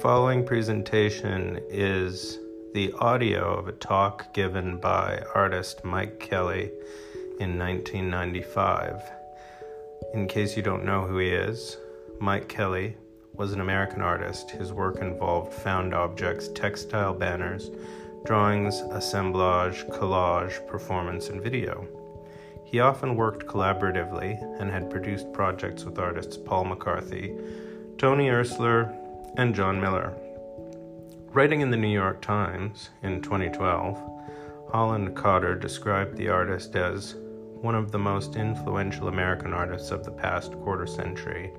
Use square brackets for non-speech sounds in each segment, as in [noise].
Following presentation is the audio of a talk given by artist Mike Kelley in 1995. In case you don't know who he is, Mike Kelley was an American artist. His work involved found objects, textile banners, drawings, assemblage, collage, performance, and video. He often worked collaboratively and had produced projects with artists Paul McCarthy, Tony Oursler, and John Miller. Writing in the New York Times in 2012, Holland Cotter described the artist as one of the most influential American artists of the past quarter century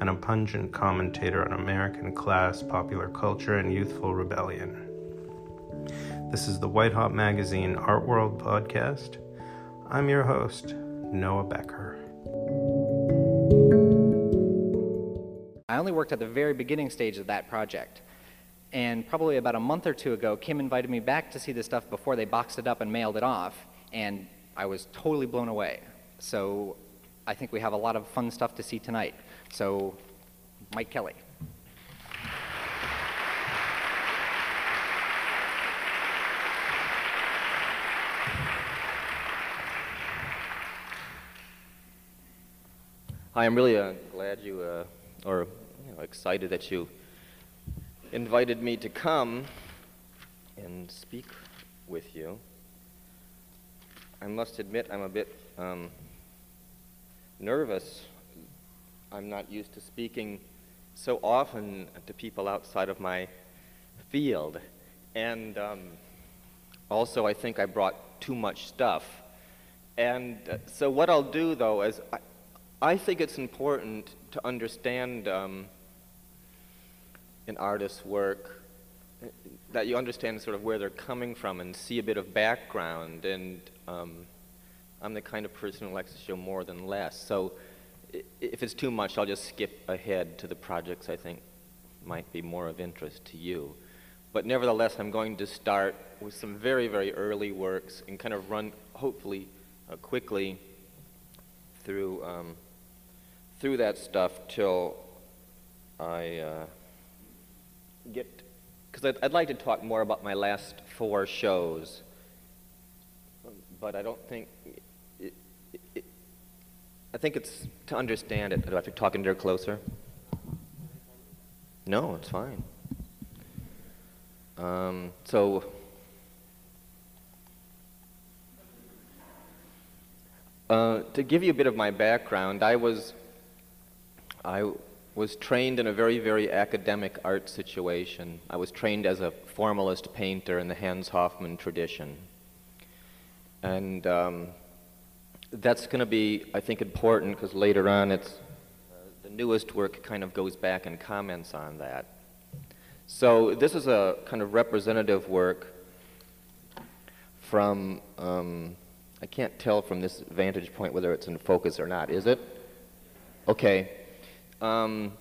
and a pungent commentator on American class, popular culture, and youthful rebellion. This is the White Hot Magazine Art World podcast. I'm your host, Noah Becker. I only worked at the very beginning stage of that project. And probably about a month or two ago, Kim invited me back to see the stuff before they boxed it up and mailed it off. And I was totally blown away. So I think we have a lot of fun stuff to see tonight. So, Mike Kelley. Hi, I'm really uh, glad you, uh, or excited that you invited me to come and speak with you. I must admit I'm a bit um, nervous. I'm not used to speaking so often to people outside of my field. And um, also, I think I brought too much stuff. And uh, so, what I'll do though is I, I think it's important to understand um, an artist's work, that you understand sort of where they're coming from and see a bit of background. And um, I'm the kind of person who likes to show more than less. So if it's too much, I'll just skip ahead to the projects I think might be more of interest to you. But nevertheless, I'm going to start with some very, very early works and kind of run, hopefully, uh, quickly through um, through that stuff till I uh, get, because I'd, I'd, like to talk more about my last four shows, but I don't think, it, it, I think it's to understand it. Do I have to talk into it closer? No, it's fine. Um, so, uh, to give you a bit of my background, I was I was trained in a very, very academic art situation. I was trained as a formalist painter in the Hans Hofmann tradition. And um, that's going to be, I think, important because later on it's, uh, the newest work kind of goes back and comments on that. So this is a kind of representative work from, um, I can't tell from this vantage point whether it's in focus or not, is it? Okay. Um,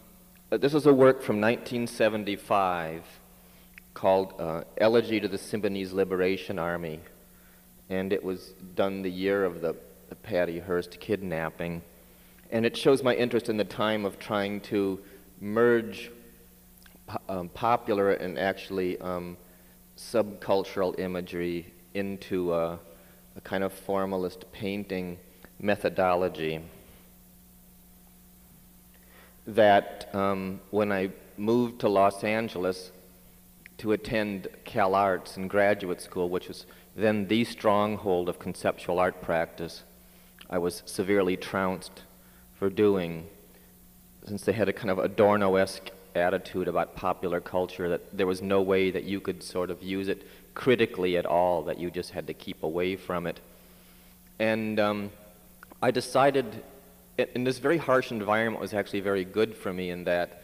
this is a work from 1975 called uh, Elegy to the Symbionese Liberation Army, and it was done the year of the, the Patty Hearst kidnapping. And it shows my interest in the time of trying to merge po um, popular and actually um, subcultural imagery into a, a kind of formalist painting methodology that um, when I moved to Los Angeles to attend Cal Arts in graduate school, which was then the stronghold of conceptual art practice, I was severely trounced for doing, since they had a kind of Adorno-esque attitude about popular culture that there was no way that you could sort of use it critically at all, that you just had to keep away from it. And um, I decided in this very harsh environment was actually very good for me in that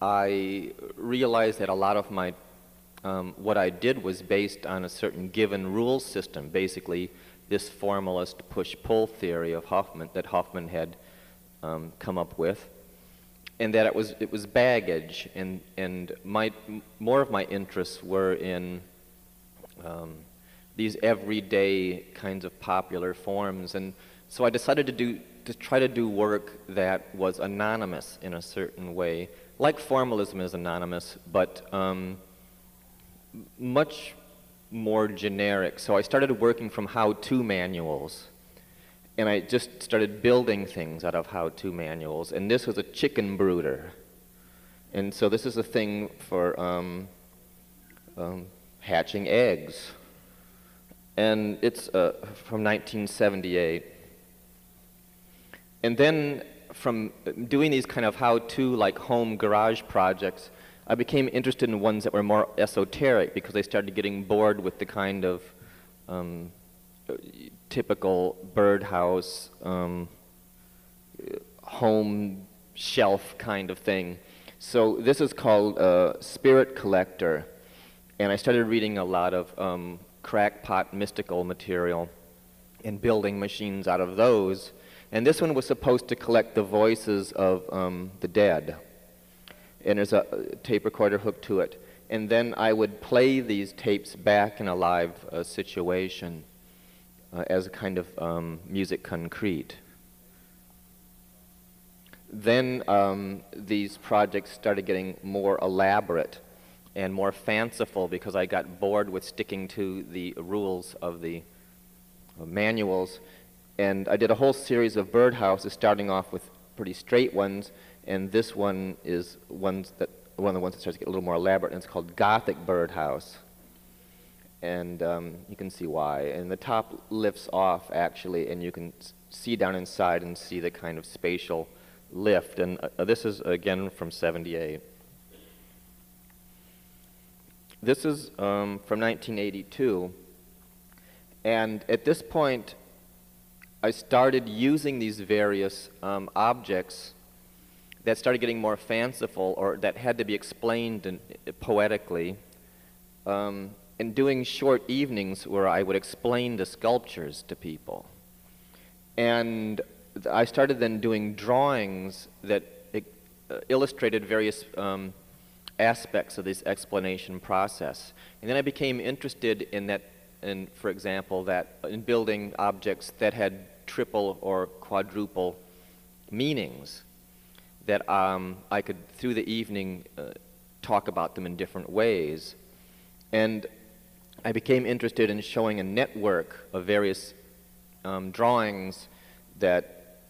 I realized that a lot of my um, what I did was based on a certain given rule system, basically this formalist push-pull theory of Hofmann that Hofmann had um, come up with, and that it was it was baggage, and and my more of my interests were in um, these everyday kinds of popular forms and so I decided to do to try to do work that was anonymous in a certain way, like formalism is anonymous, but um, much more generic. So I started working from how-to manuals. And I just started building things out of how-to manuals. And this was a chicken brooder. And so this is a thing for um, um, hatching eggs. And it's uh, from 1978. And then from doing these kind of how-to, like home garage projects, I became interested in ones that were more esoteric because I started getting bored with the kind of um, typical birdhouse, um, home shelf kind of thing. So this is called uh, Spirit Collector, and I started reading a lot of um, crackpot mystical material and building machines out of those. And this one was supposed to collect the voices of um, the dead and there's a tape recorder hooked to it. And then I would play these tapes back in a live uh, situation uh, as a kind of um, musique concrète. Then um, these projects started getting more elaborate and more fanciful because I got bored with sticking to the rules of the uh, manuals. And I did a whole series of birdhouses, starting off with pretty straight ones, and this one is ones that, one of the ones that starts to get a little more elaborate, and it's called Gothic Birdhouse. And um, you can see why. And the top lifts off, actually, and you can see down inside and see the kind of spatial lift. And uh, this is, again, from 78. This is um, from 1982. And at this point, I started using these various um, objects that started getting more fanciful or that had to be explained in, poetically, um, and doing short evenings where I would explain the sculptures to people. And I started then doing drawings that uh, illustrated various um, aspects of this explanation process. And then I became interested in that, in, for example, that in building objects that had triple or quadruple meanings that um, I could, through the evening, uh, talk about them in different ways. And I became interested in showing a network of various um, drawings that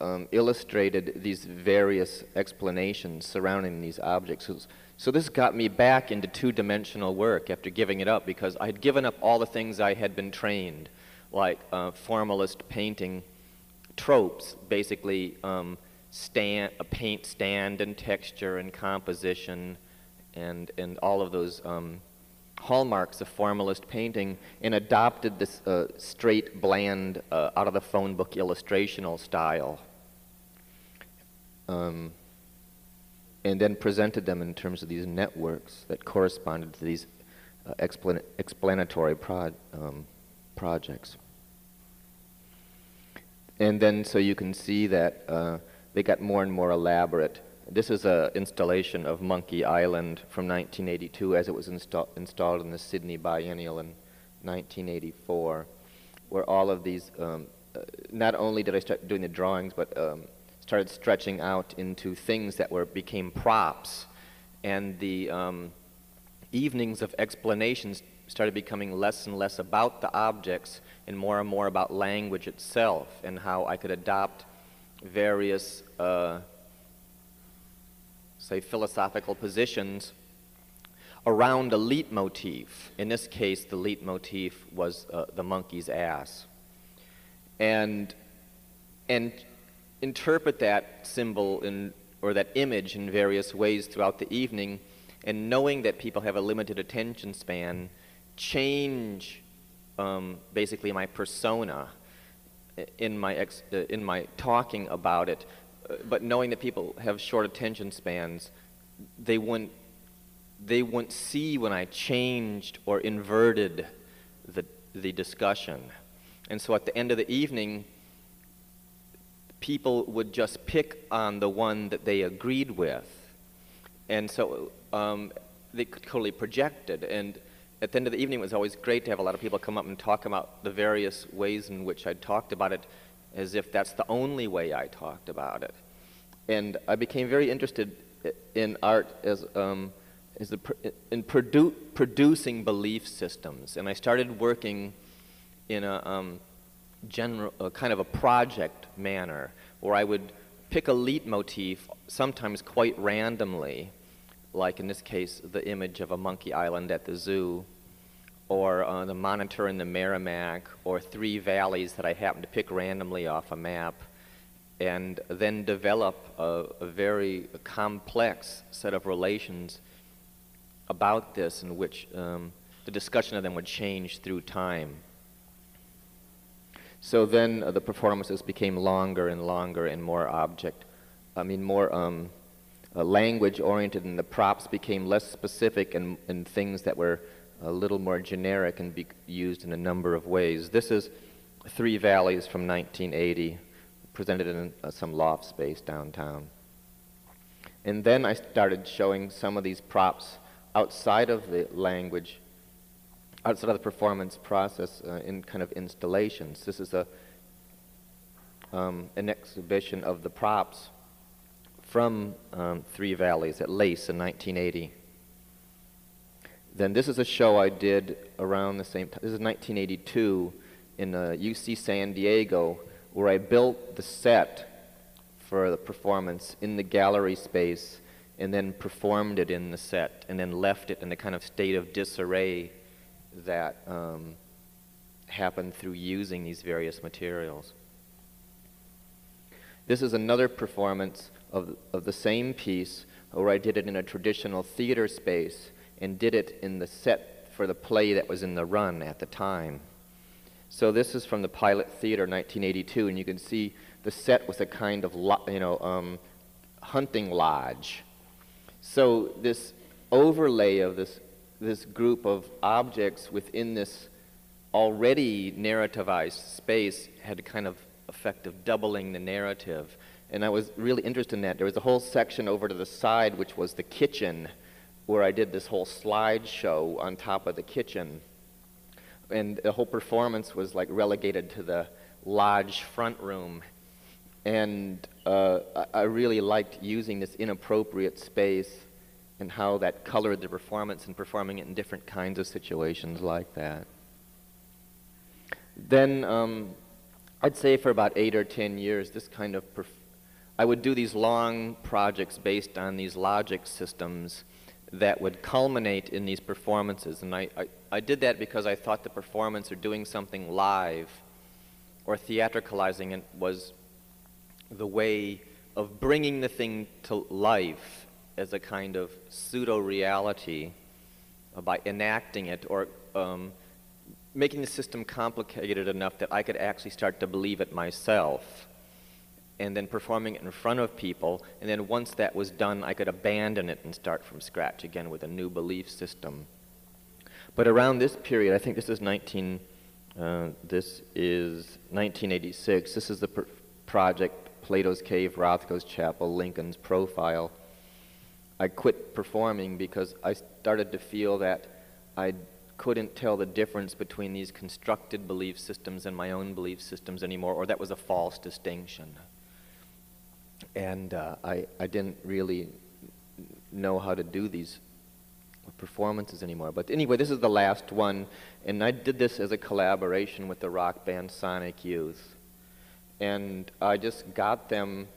um, illustrated these various explanations surrounding these objects. So this got me back into two-dimensional work after giving it up because I had given up all the things I had been trained, like uh, formalist painting tropes, basically um, stand, a paint stand and texture and composition and, and all of those um, hallmarks of formalist painting and adopted this uh, straight, bland, uh, out of the phone book illustrational style. Um, and then presented them in terms of these networks that corresponded to these uh, explan explanatory um, projects. And then so you can see that uh, they got more and more elaborate. This is an installation of Monkey Island from 1982 as it was insta installed in the Sydney Biennial in 1984, where all of these, um, uh, not only did I start doing the drawings, but um, started stretching out into things that were became props, and the um, evenings of explanations started becoming less and less about the objects and more and more about language itself and how I could adopt various, uh, say, philosophical positions around a leitmotif. In this case, the leitmotif was uh, the monkey's ass. And, and interpret that symbol in, or that image in various ways throughout the evening, and knowing that people have a limited attention span, change um, basically my persona in my, ex, uh, in my talking about it, uh, but knowing that people have short attention spans, they wouldn't, they wouldn't see when I changed or inverted the, the discussion. And so at the end of the evening, people would just pick on the one that they agreed with. And so um, they could totally project it. And at the end of the evening, it was always great to have a lot of people come up and talk about the various ways in which I'd talked about it as if that's the only way I talked about it. And I became very interested in art as, um, as a, in produ producing belief systems. And I started working in a um, general, a kind of a project manner where I would pick a leitmotif, sometimes quite randomly, like in this case, the image of a monkey island at the zoo, or uh, the monitor in the Merrimack, or three valleys that I happened to pick randomly off a map, and then develop a, a very complex set of relations about this in which um, the discussion of them would change through time. So then uh, the performances became longer and longer and more object, I mean, more um, uh, language oriented, and the props became less specific and, and things that were a little more generic and be used in a number of ways. This is Three Valleys from 1980, presented in uh, some loft space downtown. And then I started showing some of these props outside of the language outside of the performance process uh, in kind of installations. This is a, um, an exhibition of the props from um, Three Valleys at LACE in 1980. Then this is a show I did around the same time. This is 1982 in uh, UC San Diego, where I built the set for the performance in the gallery space and then performed it in the set and then left it in a kind of state of disarray that um, happen through using these various materials. This is another performance of, of the same piece where I did it in a traditional theater space and did it in the set for the play that was in the run at the time. So this is from the Pilot Theater, 1982, and you can see the set was a kind of, you know, um, hunting lodge. So this overlay of this this group of objects within this already narrativized space had a kind of effect of doubling the narrative. And I was really interested in that. There was a whole section over to the side, which was the kitchen, where I did this whole slideshow on top of the kitchen. And the whole performance was like relegated to the lodge front room. And uh, I really liked using this inappropriate space and how that colored the performance and performing it in different kinds of situations like that. Then um, I'd say for about eight or ten years, this kind of I would do these long projects based on these logic systems that would culminate in these performances. And I, I, I did that because I thought the performance or doing something live or theatricalizing it was the way of bringing the thing to life as a kind of pseudo reality by enacting it or um, making the system complicated enough that I could actually start to believe it myself and then performing it in front of people. And then once that was done, I could abandon it and start from scratch again with a new belief system. But around this period, I think this is 19, uh, this is 1986. This is the pr- project Plato's Cave, Rothko's Chapel, Lincoln's Profile. I quit performing because I started to feel that I couldn't tell the difference between these constructed belief systems and my own belief systems anymore, or that was a false distinction. And uh, I, I didn't really know how to do these performances anymore. But anyway, this is the last one, and I did this as a collaboration with the rock band Sonic Youth. And I just got them,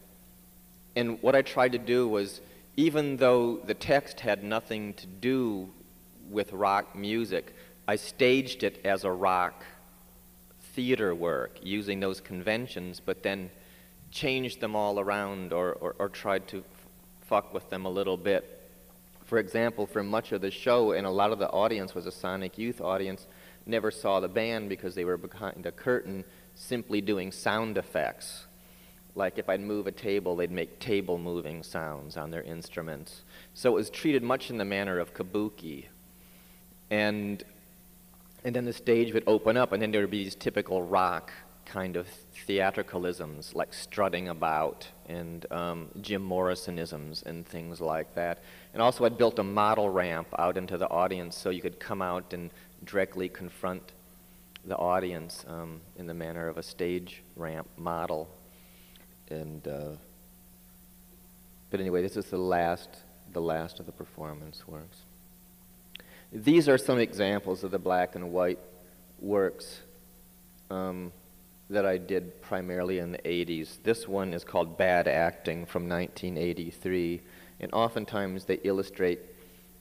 and what I tried to do was even though the text had nothing to do with rock music, I staged it as a rock theater work using those conventions, but then changed them all around or, or, or tried to fuck with them a little bit. For example, for much of the show, and a lot of the audience was a Sonic Youth audience, never saw the band because they were behind a curtain simply doing sound effects like if I'd move a table, they'd make table moving sounds on their instruments. So it was treated much in the manner of kabuki. And, and then the stage would open up, and then there would be these typical rock kind of theatricalisms, like strutting about and um, Jim Morrisonisms and things like that. And also, I'd built a model ramp out into the audience so you could come out and directly confront the audience um, in the manner of a stage ramp model and uh, but anyway, this is the last, the last of the performance works. These are some examples of the black and white works um, that I did primarily in the 80s. This one is called Bad Acting from 1983, and oftentimes they illustrate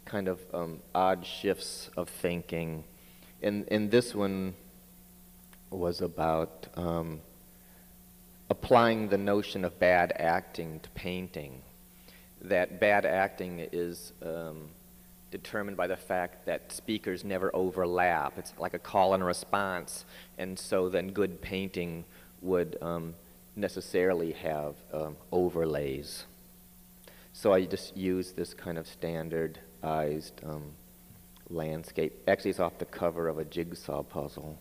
kind of um, odd shifts of thinking. And, and this one was about um, applying the notion of bad acting to painting. That bad acting is um, determined by the fact that speakers never overlap. It's like a call and response, and so then good painting would um, necessarily have um, overlays. So I just use this kind of standardized um, landscape. Actually, it's off the cover of a jigsaw puzzle.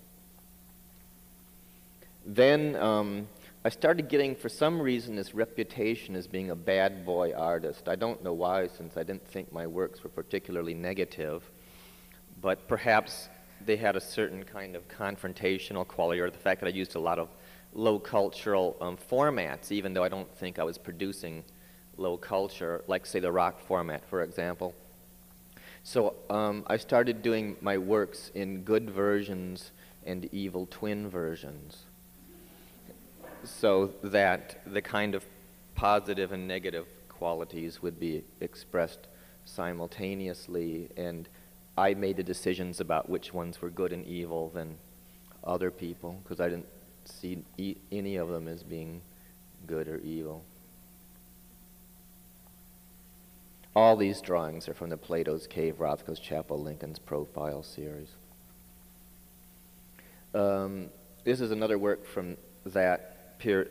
Then um, I started getting, for some reason, this reputation as being a bad boy artist. I don't know why, since I didn't think my works were particularly negative, but perhaps they had a certain kind of confrontational quality, or the fact that I used a lot of low cultural um, formats, even though I don't think I was producing low culture, like, say, the rock format, for example. So um, I started doing my works in good versions and evil twin versions so that the kind of positive and negative qualities would be expressed simultaneously, and I made the decisions about which ones were good and evil than other people, because I didn't see e any of them as being good or evil. All these drawings are from the Plato's Cave, Rothko's Chapel, Lincoln's Profile series. Um, this is another work from that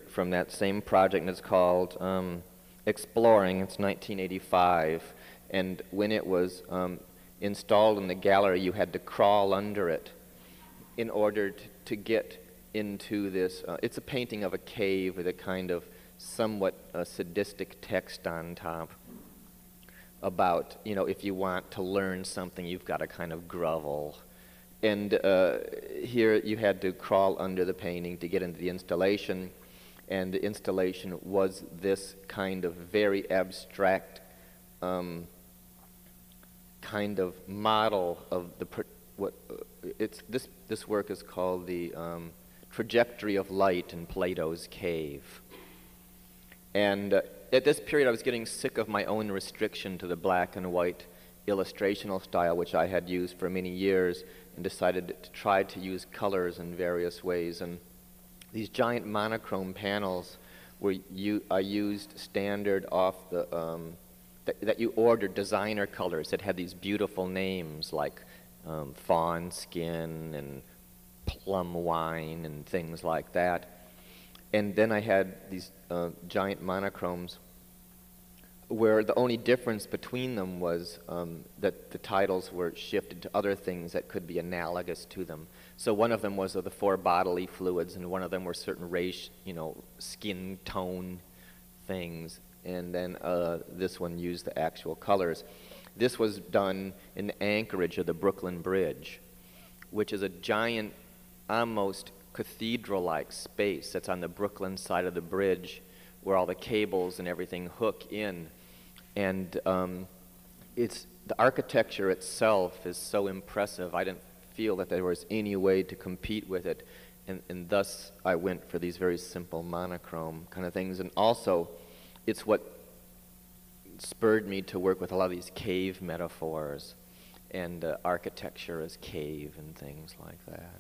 from that same project, and it's called um, Exploring. It's 1985, and when it was um, installed in the gallery, you had to crawl under it in order to, to get into this. Uh, it's a painting of a cave with a kind of somewhat uh, sadistic text on top about, you know, if you want to learn something, you've got to kind of grovel and uh, here you had to crawl under the painting to get into the installation. And the installation was this kind of very abstract um, kind of model of the what uh, it's this this work is called the um, trajectory of light in Plato's cave. And uh, at this period, I was getting sick of my own restriction to the black and white illustrational style, which I had used for many years, and decided to try to use colors in various ways. And these giant monochrome panels were you, are used standard off the, um, that, that, you ordered designer colors that had these beautiful names like um, fawn skin and plum wine and things like that. And then I had these uh, giant monochromes where the only difference between them was um, that the titles were shifted to other things that could be analogous to them. So one of them was of the four bodily fluids, and one of them were certain race, you know, skin tone things, and then uh, this one used the actual colors. This was done in the anchorage of the Brooklyn Bridge, which is a giant, almost cathedral-like space that's on the Brooklyn side of the bridge where all the cables and everything hook in and um, it's, the architecture itself is so impressive. I didn't feel that there was any way to compete with it. And, and thus, I went for these very simple monochrome kind of things. And also, it's what spurred me to work with a lot of these cave metaphors and uh, architecture as cave and things like that.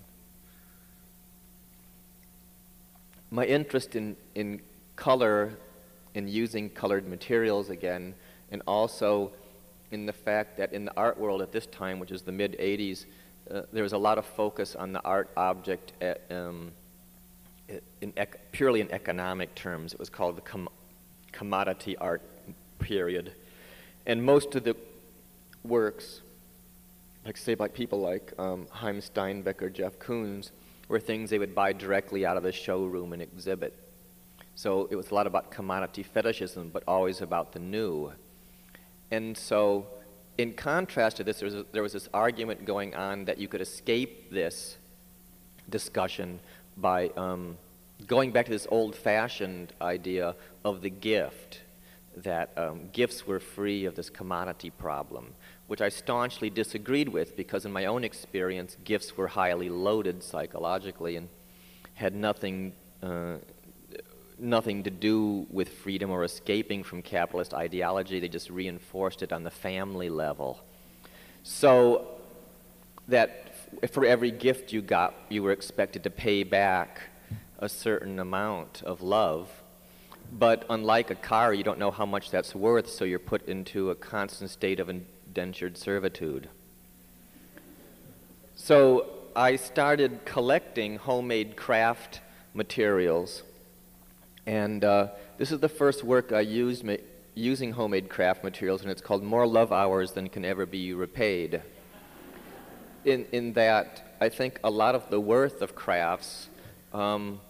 My interest in, in color and using colored materials again and also in the fact that in the art world at this time, which is the mid 80s, uh, there was a lot of focus on the art object at, um, in purely in economic terms. It was called the com commodity art period. And most of the works, like say by people like um, Haim Steinbach or Jeff Koons, were things they would buy directly out of the showroom and exhibit. So it was a lot about commodity fetishism, but always about the new. And so, in contrast to this, there was, there was this argument going on that you could escape this discussion by um, going back to this old fashioned idea of the gift. that um, gifts were free of this commodity problem, which I staunchly disagreed with because, in my own experience, gifts were highly loaded psychologically and had nothing, uh, nothing to do with freedom or escaping from capitalist ideology. They just reinforced it on the family level. So that for every gift you got, you were expected to pay back a certain amount of love. But unlike a car, you don't know how much that's worth, so you're put into a constant state of indentured servitude. So I started collecting homemade craft materials. And uh, this is the first work I used using homemade craft materials, and it's called More Love Hours Than Can Ever Be Repaid. In, in that, I think a lot of the worth of crafts um,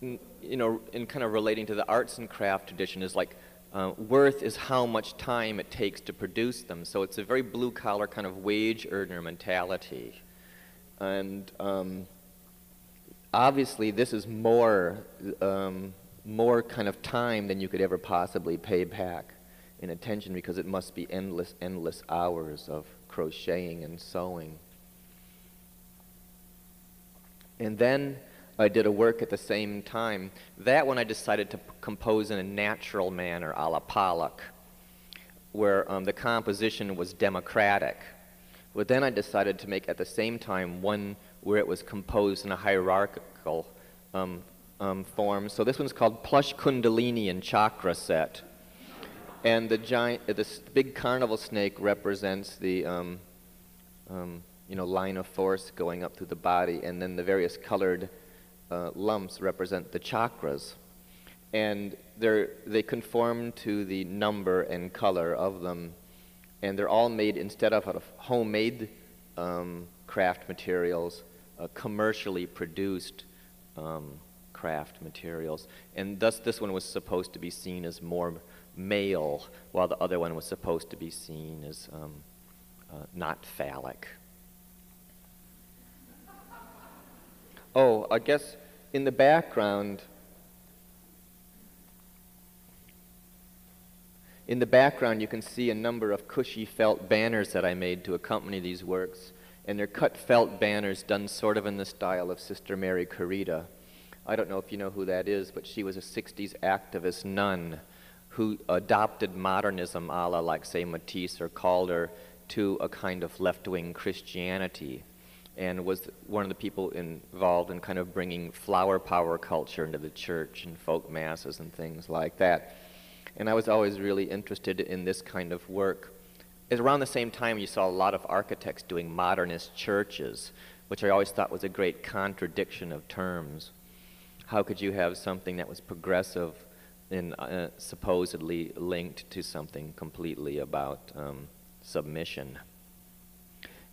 you know, in kind of relating to the arts and craft tradition, is like uh, worth is how much time it takes to produce them. So it's a very blue collar kind of wage earner mentality. And um, obviously, this is more, um, more kind of time than you could ever possibly pay back in attention because it must be endless, endless hours of crocheting and sewing. And then I did a work at the same time. That one I decided to compose in a natural manner, a la Pollock, where um, the composition was democratic. But then I decided to make at the same time one where it was composed in a hierarchical um, um, form. So this one's called Plush Kundalini and Chakra Set. And the giant, uh, this big carnival snake represents the um, um, you know, line of force going up through the body, and then the various colored uh, lumps represent the chakras. And they conform to the number and color of them. And they're all made, instead of out of homemade um, craft materials, uh, commercially produced um, craft materials. And thus, this one was supposed to be seen as more male, while the other one was supposed to be seen as um, uh, not phallic. Oh, I guess in the background, in the background, you can see a number of cushy felt banners that I made to accompany these works. And they're cut felt banners done sort of in the style of Sister Mary Corita. I don't know if you know who that is, but she was a 60s activist nun who adopted modernism a la, like, say, Matisse or Calder, to a kind of left wing Christianity and was one of the people involved in kind of bringing flower power culture into the church and folk masses and things like that. And I was always really interested in this kind of work. It's around the same time, you saw a lot of architects doing modernist churches, which I always thought was a great contradiction of terms. How could you have something that was progressive and uh, supposedly linked to something completely about um, submission?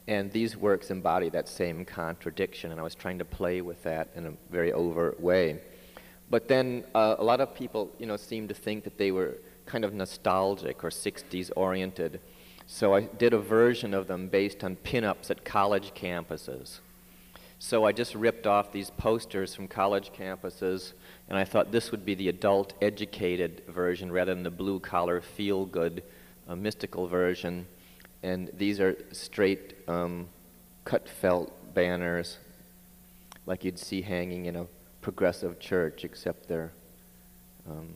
And these works embody that same contradiction, and I was trying to play with that in a very overt way. But then uh, a lot of people, you know, seemed to think that they were kind of nostalgic or 60s oriented. So I did a version of them based on pinups at college campuses. So I just ripped off these posters from college campuses, and I thought this would be the adult educated version rather than the blue collar feel good uh, mystical version and these are straight um, cut felt banners like you'd see hanging in a progressive church, except they're um,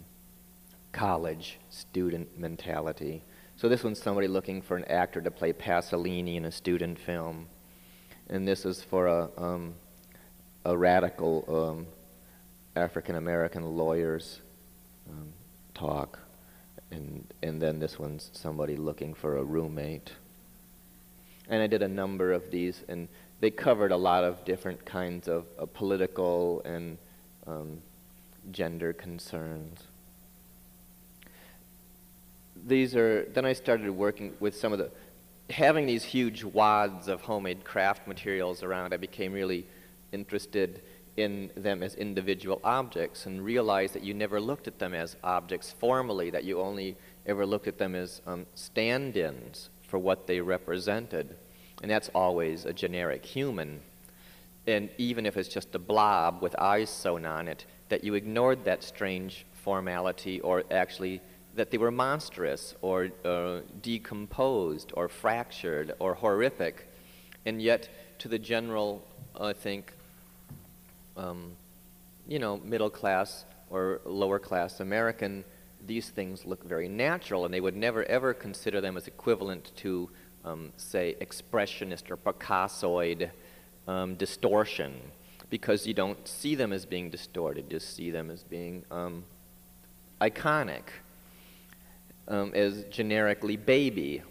college student mentality. So this one's somebody looking for an actor to play Pasolini in a student film, and this is for a um, a radical um, African American lawyer's um, talk and and then this one's somebody looking for a roommate. And I did a number of these, and they covered a lot of different kinds of uh, political and um, gender concerns. These are then I started working with some of the having these huge wads of homemade craft materials around. I became really interested in them as individual objects and realized that you never looked at them as objects formally, that you only ever looked at them as um, stand ins for what they represented. And that's always a generic human. And even if it's just a blob with eyes sewn on it, that you ignored that strange formality or actually that they were monstrous or uh, decomposed or fractured or horrific. And yet, to the general, I think, um, you know, middle class or lower class American, these things look very natural, and they would never ever consider them as equivalent to, um, say, expressionist or Picassoid um, distortion, because you don't see them as being distorted, you see them as being um, iconic, um, as generically baby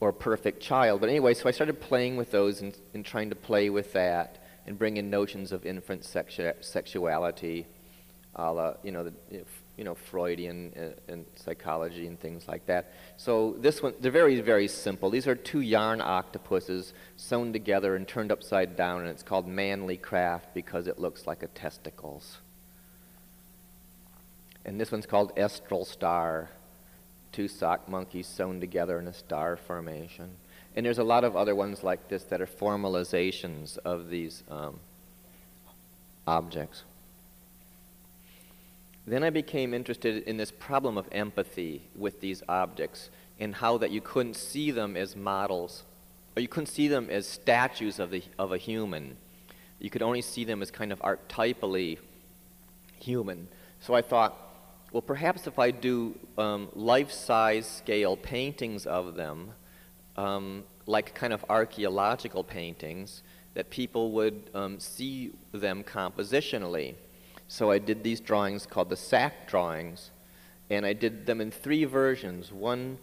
or perfect child. But anyway, so I started playing with those and, and trying to play with that and bring in notions of infant sexu- sexuality, a la, you know, the, you know, Freudian uh, and psychology and things like that. So this one, they're very, very simple. These are two yarn octopuses sewn together and turned upside down, and it's called manly craft because it looks like a testicles. And this one's called Estral Star, two sock monkeys sewn together in a star formation. And there's a lot of other ones like this that are formalizations of these um, objects. Then I became interested in this problem of empathy with these objects and how that you couldn't see them as models, or you couldn't see them as statues of, the, of a human. You could only see them as kind of archetypally human. So I thought, well, perhaps if I do um, life-size scale paintings of them, um, like kind of archaeological paintings, that people would um, see them compositionally. So I did these drawings called the sack drawings, and I did them in three versions. One,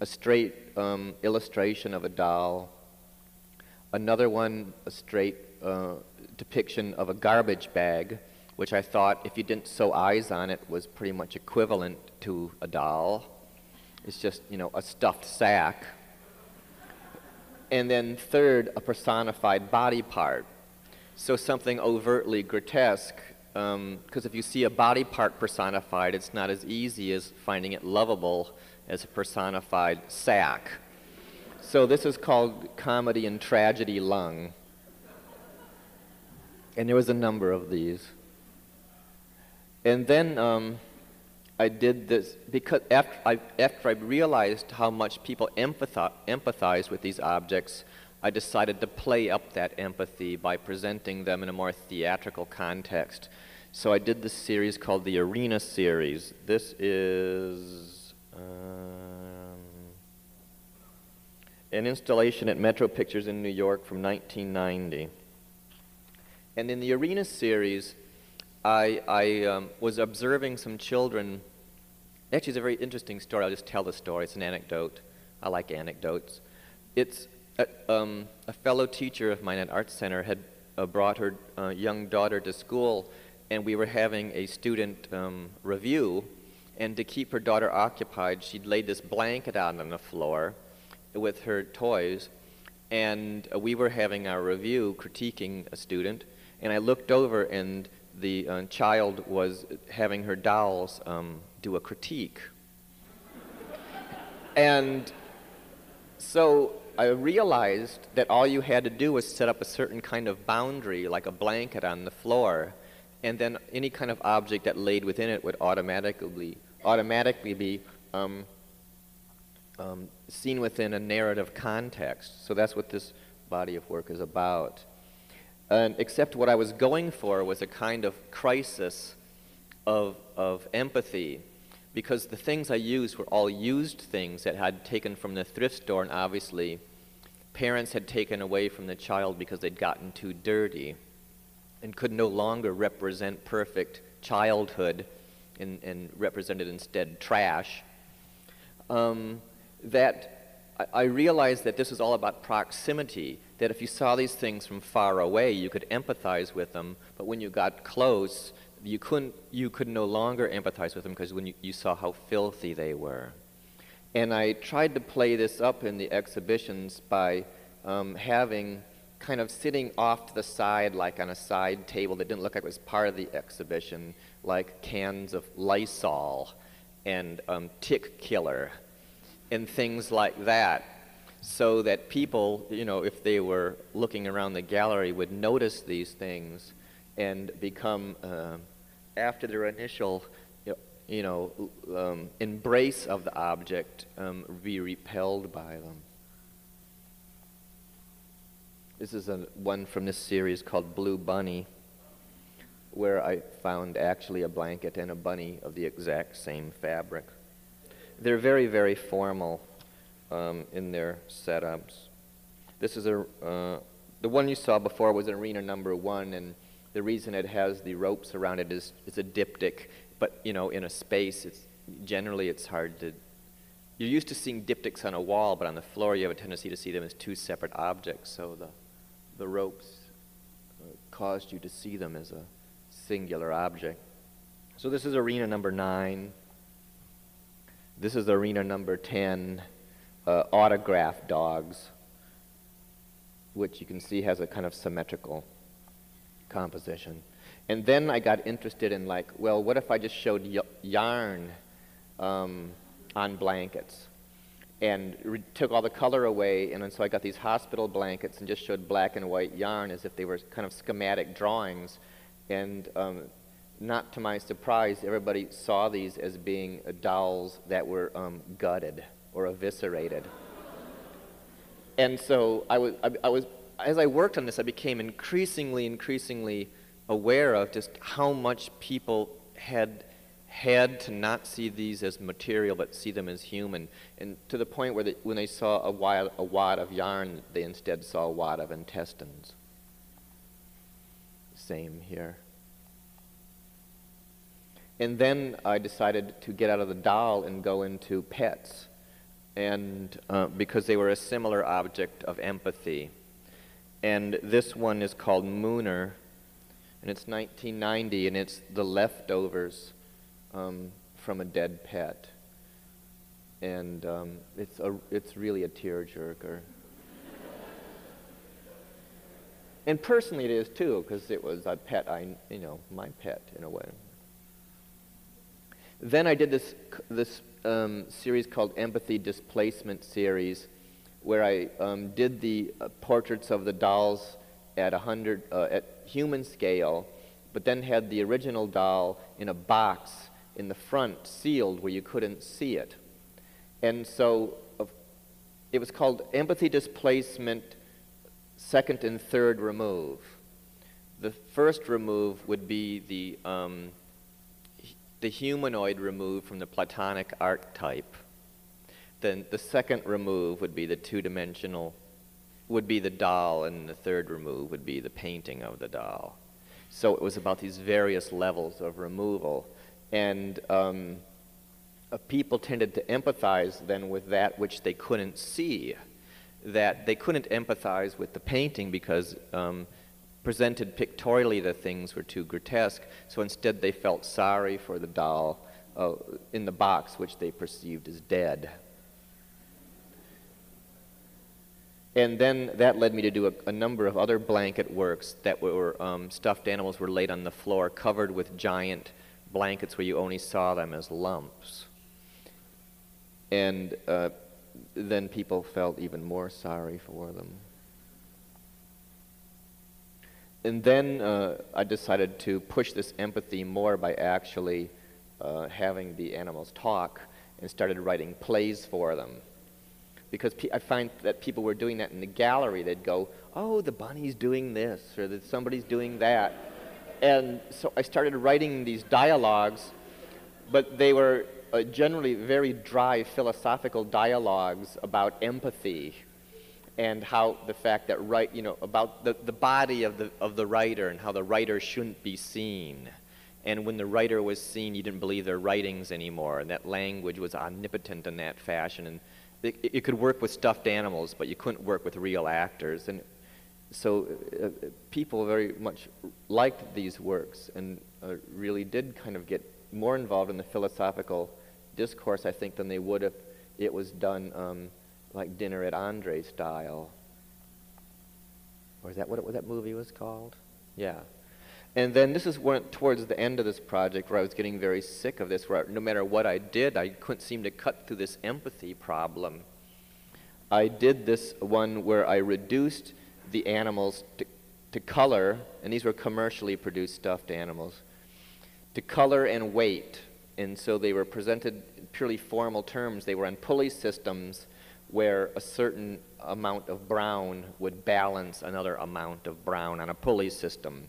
a straight um, illustration of a doll. Another one, a straight uh, depiction of a garbage bag which I thought, if you didn't sew eyes on it, was pretty much equivalent to a doll. It's just, you know, a stuffed sack. And then third, a personified body part. So something overtly grotesque, because um, if you see a body part personified, it's not as easy as finding it lovable as a personified sack. So this is called comedy and tragedy lung. And there was a number of these. And then um, I did this because after I, after I realized how much people empathize, empathize with these objects, I decided to play up that empathy by presenting them in a more theatrical context. So I did this series called the Arena Series. This is um, an installation at Metro Pictures in New York from 1990. And in the Arena Series, I, I um, was observing some children. Actually, it's a very interesting story. I'll just tell the story. It's an anecdote. I like anecdotes. It's a, um, a fellow teacher of mine at Arts Center had uh, brought her uh, young daughter to school, and we were having a student um, review. And to keep her daughter occupied, she'd laid this blanket out on the floor with her toys. And we were having our review critiquing a student. And I looked over, and the uh, child was having her dolls um, do a critique. and so I realized that all you had to do was set up a certain kind of boundary, like a blanket on the floor, and then any kind of object that laid within it would automatically, automatically be um, um, seen within a narrative context. So that's what this body of work is about. And except what I was going for was a kind of crisis of, of empathy because the things I used were all used things that had taken from the thrift store and obviously parents had taken away from the child because they'd gotten too dirty and could no longer represent perfect childhood and, and represented instead trash. Um, that I, I realized that this was all about proximity that if you saw these things from far away, you could empathize with them, but when you got close, you, couldn't, you could no longer empathize with them because when you, you saw how filthy they were. And I tried to play this up in the exhibitions by um, having kind of sitting off to the side, like on a side table that didn't look like it was part of the exhibition, like cans of Lysol and um, tick killer and things like that so that people, you know, if they were looking around the gallery, would notice these things and become, uh, after their initial you know, um, embrace of the object, um, be repelled by them. This is a, one from this series called Blue Bunny, where I found actually a blanket and a bunny of the exact same fabric. They're very, very formal um, in their setups. This is a, uh, the one you saw before was arena number one, and the reason it has the ropes around it is it's a diptych, but you know, in a space, it's generally it's hard to. You're used to seeing diptychs on a wall, but on the floor you have a tendency to see them as two separate objects. So the, the ropes uh, caused you to see them as a singular object. So this is arena number nine. This is arena number 10, uh, autograph dogs, which you can see has a kind of symmetrical composition. And then I got interested in like, well, what if I just showed yarn um, on blankets? And took all the color away, and so I got these hospital blankets and just showed black and white yarn as if they were kind of schematic drawings. And um, not to my surprise, everybody saw these as being dolls that were um, gutted or eviscerated. and so I was, I, I, was, as I worked on this, I became increasingly, increasingly aware of just how much people had had to not see these as material but see them as human. And to the point where they, when they saw a wad, a wad of yarn, they instead saw a wad of intestines. Same here. And then I decided to get out of the doll and go into pets, and uh, because they were a similar object of empathy. And this one is called Mooner, and it's 1990, and it's the leftovers um, from a dead pet. And um, it's, a, it's really a tearjerker. and personally, it is too, because it was a pet I, you know, my pet in a way. Then I did this, this um, series called Empathy Displacement Series, where I um, did the uh, portraits of the dolls at, a 100, uh, at human scale, but then had the original doll in a box in the front, sealed, where you couldn't see it. And so uh, it was called Empathy Displacement Second and Third Remove. The first remove would be the um, the humanoid removed from the Platonic archetype. Then the second remove would be the two dimensional, would be the doll, and the third remove would be the painting of the doll. So it was about these various levels of removal. And um, uh, people tended to empathize then with that which they couldn't see. That they couldn't empathize with the painting because um, presented pictorially the things were too grotesque, so instead they felt sorry for the doll uh, in the box, which they perceived as dead. And then that led me to do a, a number of other blanket works that were um, stuffed animals were laid on the floor, covered with giant blankets where you only saw them as lumps. And uh, then people felt even more sorry for them and then uh, I decided to push this empathy more by actually uh, having the animals talk and started writing plays for them. Because I find that people were doing that in the gallery. They'd go, oh, the bunny's doing this, or that somebody's doing that. And so I started writing these dialogues, but they were uh, generally very dry philosophical dialogues about empathy and how the fact that right, you know, about the, the body of the, of the writer and how the writer shouldn't be seen. And when the writer was seen, you didn't believe their writings anymore. And that language was omnipotent in that fashion. And it, it could work with stuffed animals, but you couldn't work with real actors. And so uh, people very much liked these works and uh, really did kind of get more involved in the philosophical discourse, I think, than they would if it was done um, like Dinner at Andre style. Or is that what, it, what that movie was called? Yeah. And then this is when, towards the end of this project where I was getting very sick of this, where no matter what I did, I couldn't seem to cut through this empathy problem. I did this one where I reduced the animals to, to color, and these were commercially produced stuffed animals, to color and weight. and so they were presented in purely formal terms. They were on pulley systems where a certain amount of brown would balance another amount of brown on a pulley system.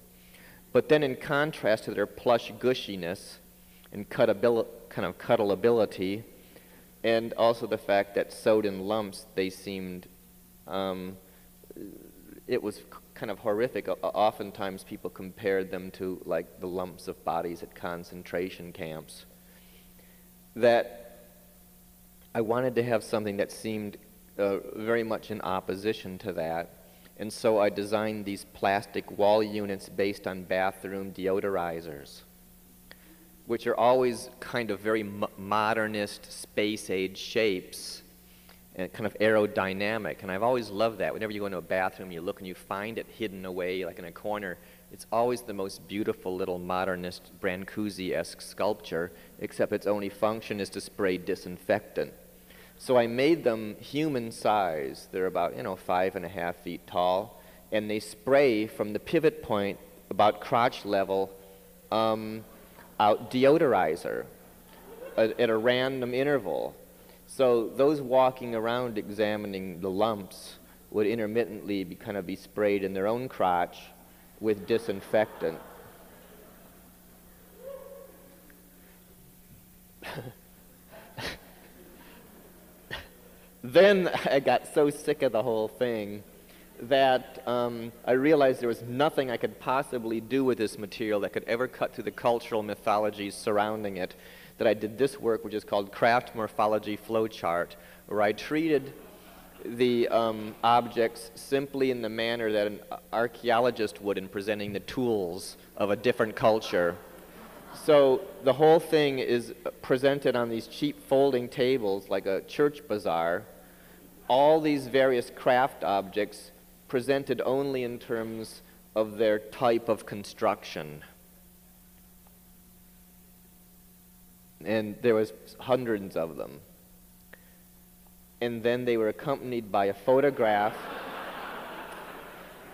But then, in contrast to their plush gushiness and cuttabil- kind of cuddleability, and also the fact that sewed in lumps, they seemed, um, it was kind of horrific. Oftentimes, people compared them to like the lumps of bodies at concentration camps. That I wanted to have something that seemed uh, very much in opposition to that. And so I designed these plastic wall units based on bathroom deodorizers, which are always kind of very modernist, space age shapes and kind of aerodynamic. And I've always loved that. Whenever you go into a bathroom, you look and you find it hidden away, like in a corner. It's always the most beautiful little modernist Brancusi esque sculpture, except its only function is to spray disinfectant. So I made them human size. They're about, you know, five and a half feet tall. And they spray from the pivot point, about crotch level, um, out deodorizer at, at a random interval. So those walking around examining the lumps would intermittently be kind of be sprayed in their own crotch with disinfectant. [laughs] then [laughs] I got so sick of the whole thing that um, I realized there was nothing I could possibly do with this material that could ever cut through the cultural mythologies surrounding it. That I did this work, which is called Craft Morphology Flowchart, where I treated the um, objects simply in the manner that an archaeologist would in presenting the tools of a different culture. So the whole thing is presented on these cheap folding tables like a church bazaar. All these various craft objects presented only in terms of their type of construction. And there was hundreds of them. And then they were accompanied by a photograph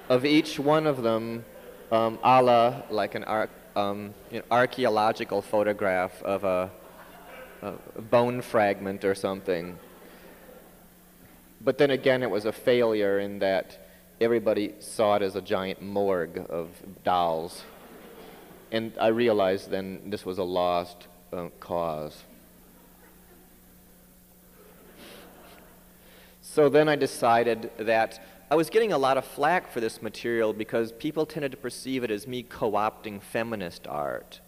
of each one of them, um, a la like an ar- um, archaeological photograph of a, a bone fragment or something. But then again, it was a failure in that everybody saw it as a giant morgue of dolls. And I realized then this was a lost uh, cause. So then I decided that I was getting a lot of flack for this material because people tended to perceive it as me co opting feminist art.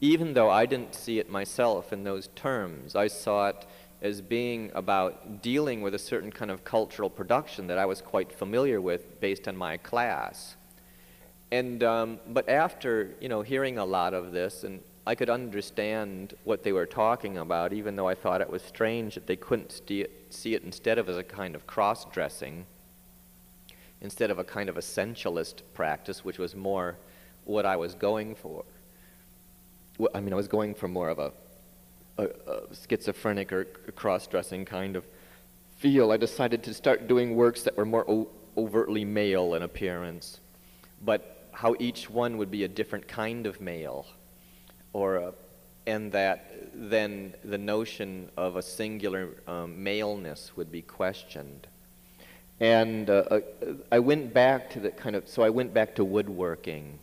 Even though I didn't see it myself in those terms, I saw it as being about dealing with a certain kind of cultural production that I was quite familiar with based on my class. And, um, but after, you know, hearing a lot of this, and I could understand what they were talking about, even though I thought it was strange that they couldn't see it instead of as a kind of cross-dressing, instead of a kind of essentialist practice, which was more what I was going for. I mean, I was going for more of a a, a schizophrenic or cross-dressing kind of feel, I decided to start doing works that were more overtly male in appearance, but how each one would be a different kind of male, or a, and that then the notion of a singular um, maleness would be questioned. And uh, uh, I went back to the kind of, so I went back to woodworking,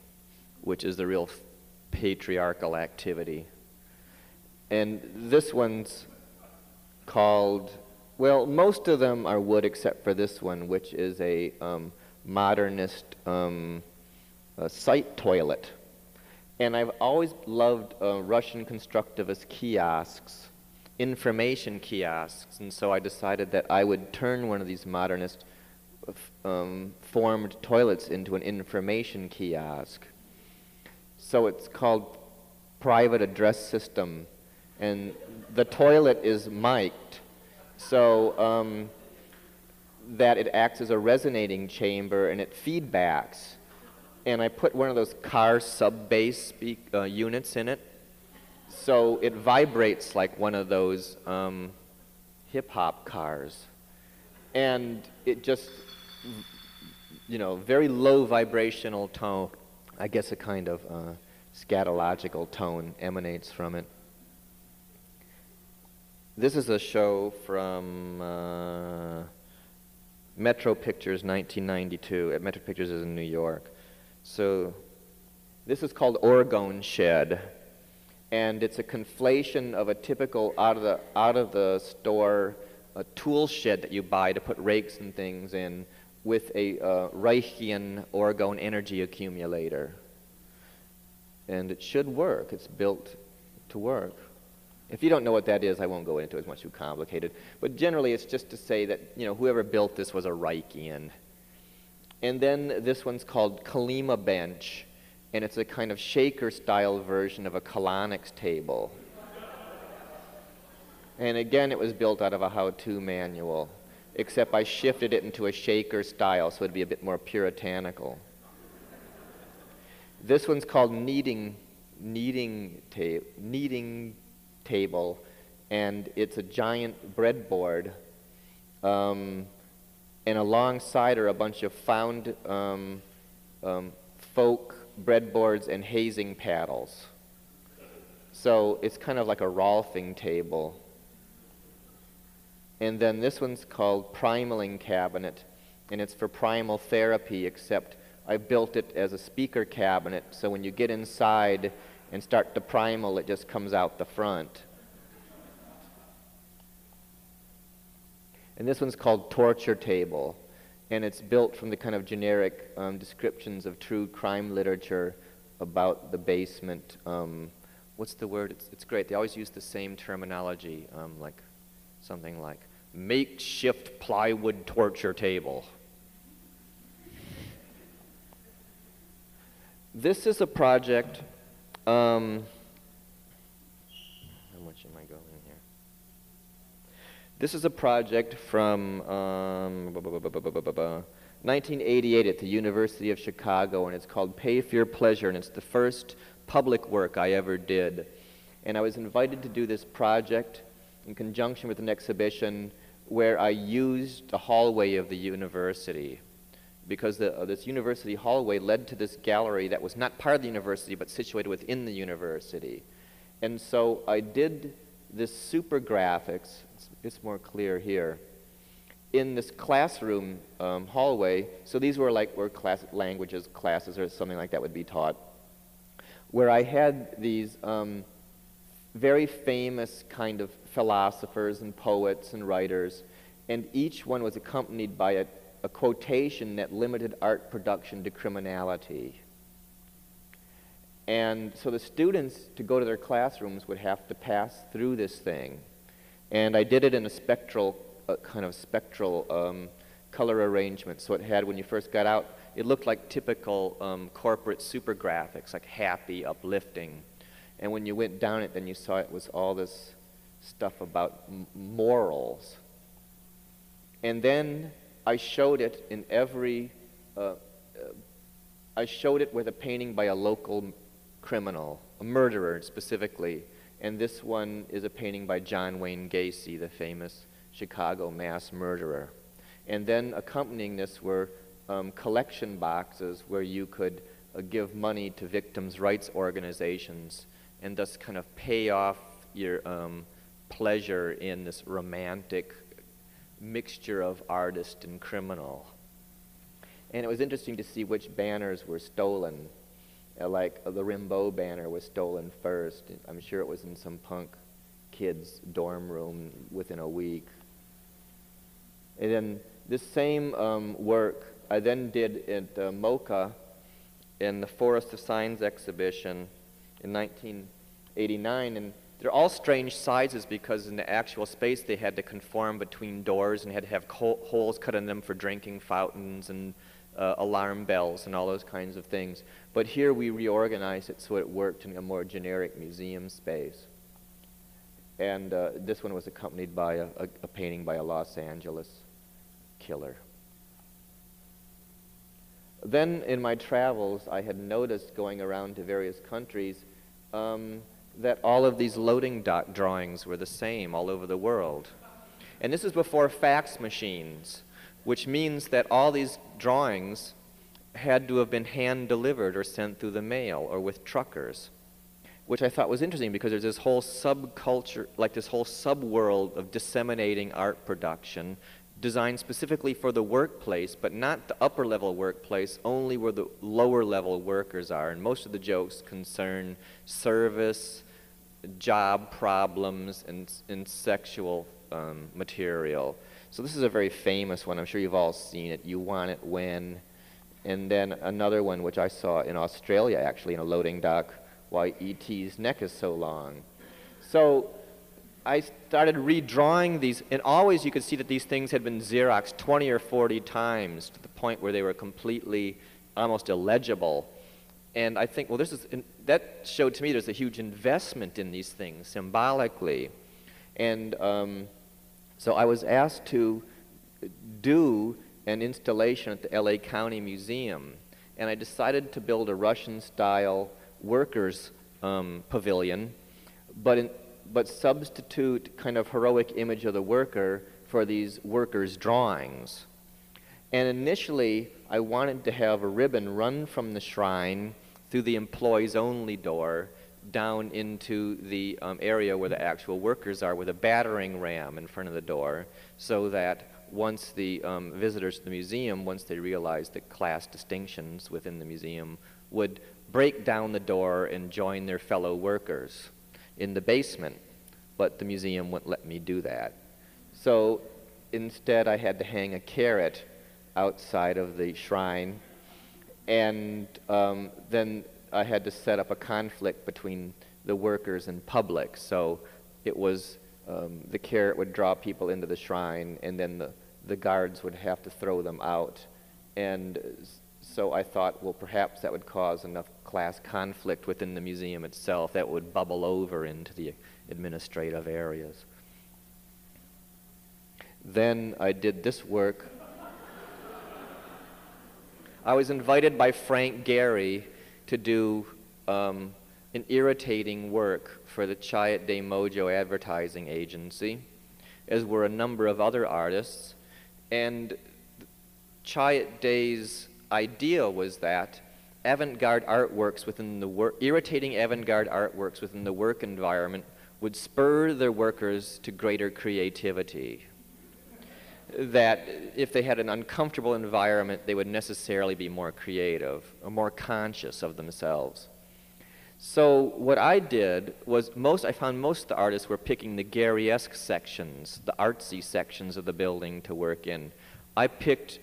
which is the real patriarchal activity. And this one's called, well, most of them are wood except for this one, which is a um, modernist um, a site toilet. And I've always loved uh, Russian constructivist kiosks, information kiosks, and so I decided that I would turn one of these modernist um, formed toilets into an information kiosk. So it's called private address system and the toilet is mic'd so um, that it acts as a resonating chamber and it feedbacks. And I put one of those car sub bass uh, units in it, so it vibrates like one of those um, hip hop cars. And it just, you know, very low vibrational tone, I guess a kind of uh, scatological tone emanates from it. This is a show from uh, Metro Pictures 1992. At Metro Pictures is in New York. So this is called Orgone Shed, and it's a conflation of a typical out of the out of the store a tool shed that you buy to put rakes and things in with a uh, Reichian orgone energy accumulator. And it should work. It's built to work. If you don't know what that is, I won't go into it. It's much too complicated. But generally, it's just to say that you know whoever built this was a Reichian. And then this one's called Kalima Bench, and it's a kind of shaker-style version of a colonics table. And again, it was built out of a how-to manual, except I shifted it into a shaker style so it'd be a bit more puritanical. This one's called kneading, kneading, ta- kneading table, and it's a giant breadboard. Um, and alongside are a bunch of found um, um, folk breadboards and hazing paddles. So it's kind of like a Rolfing table. And then this one's called Primaling Cabinet, and it's for primal therapy, except I built it as a speaker cabinet, so when you get inside and start to primal, it just comes out the front. And this one's called Torture Table, and it's built from the kind of generic um, descriptions of true crime literature about the basement. Um, what's the word? It's, it's great. They always use the same terminology, um, like something like makeshift plywood torture table. This is a project. Um, how much am I going here? This is a project from um, 1988 at the University of Chicago, and it's called Pay Fear Pleasure, and it's the first public work I ever did. And I was invited to do this project in conjunction with an exhibition where I used the hallway of the university because the, uh, this university hallway led to this gallery that was not part of the university but situated within the university. And so I did this super graphics, it's, it's more clear here, in this classroom um, hallway. So these were like where class languages classes or something like that would be taught, where I had these um, very famous kind of philosophers and poets and writers, and each one was accompanied by a, a quotation that limited art production to criminality. And so the students, to go to their classrooms, would have to pass through this thing. And I did it in a spectral, uh, kind of spectral um, color arrangement. So it had, when you first got out, it looked like typical um, corporate super graphics, like happy, uplifting. And when you went down it, then you saw it was all this stuff about morals. And then I showed it in every, uh, uh, I showed it with a painting by a local criminal, a murderer specifically. And this one is a painting by John Wayne Gacy, the famous Chicago mass murderer. And then accompanying this were um, collection boxes where you could uh, give money to victims' rights organizations and thus kind of pay off your um, pleasure in this romantic mixture of artist and criminal. And it was interesting to see which banners were stolen. Uh, like uh, the Rimbaud banner was stolen first. I'm sure it was in some punk kid's dorm room within a week. And then this same um, work I then did at uh, MoCA in the Forest of Signs exhibition in 1989. and they're all strange sizes because in the actual space they had to conform between doors and had to have holes cut in them for drinking fountains and uh, alarm bells and all those kinds of things. But here we reorganized it so it worked in a more generic museum space. And uh, this one was accompanied by a, a, a painting by a Los Angeles killer. Then in my travels, I had noticed going around to various countries um, that all of these loading dock drawings were the same all over the world. And this is before fax machines, which means that all these drawings had to have been hand delivered or sent through the mail or with truckers. which I thought was interesting because there's this whole subculture, like this whole subworld of disseminating art production designed specifically for the workplace, but not the upper level workplace, only where the lower level workers are. And most of the jokes concern service, job problems, and, and sexual um, material. So this is a very famous one. I'm sure you've all seen it. You want it when. And then another one, which I saw in Australia, actually, in a loading dock, why E.T.'s neck is so long. So I started redrawing these, and always you could see that these things had been Xeroxed 20 or 40 times to the point where they were completely almost illegible. And I think, well, this is, that showed to me there's a huge investment in these things symbolically. And um, so I was asked to do an installation at the LA County Museum. And I decided to build a Russian style workers' um, pavilion, but in, but substitute kind of heroic image of the worker for these workers' drawings. And initially, I wanted to have a ribbon run from the shrine through the employees only door down into the um, area where the actual workers are with a battering ram in front of the door so that once the um, visitors to the museum, once they realized the class distinctions within the museum, would break down the door and join their fellow workers in the basement, but the museum wouldn't let me do that. So instead, I had to hang a carrot outside of the shrine, and um, then I had to set up a conflict between the workers and public. So it was um, the carrot would draw people into the shrine, and then the, the guards would have to throw them out. And so I thought, well, perhaps that would cause enough class conflict within the museum itself that would bubble over into the administrative areas. Then I did this work. I was invited by Frank Gehry to do um, an irritating work for the Chiat Day Mojo advertising agency, as were a number of other artists. And Chiat Day's idea was that avant-garde artworks within the irritating avant-garde artworks within the work environment would spur their workers to greater creativity. That if they had an uncomfortable environment, they would necessarily be more creative or more conscious of themselves. So what I did was most I found most of the artists were picking the Gehry-esque sections, the artsy sections of the building to work in. I picked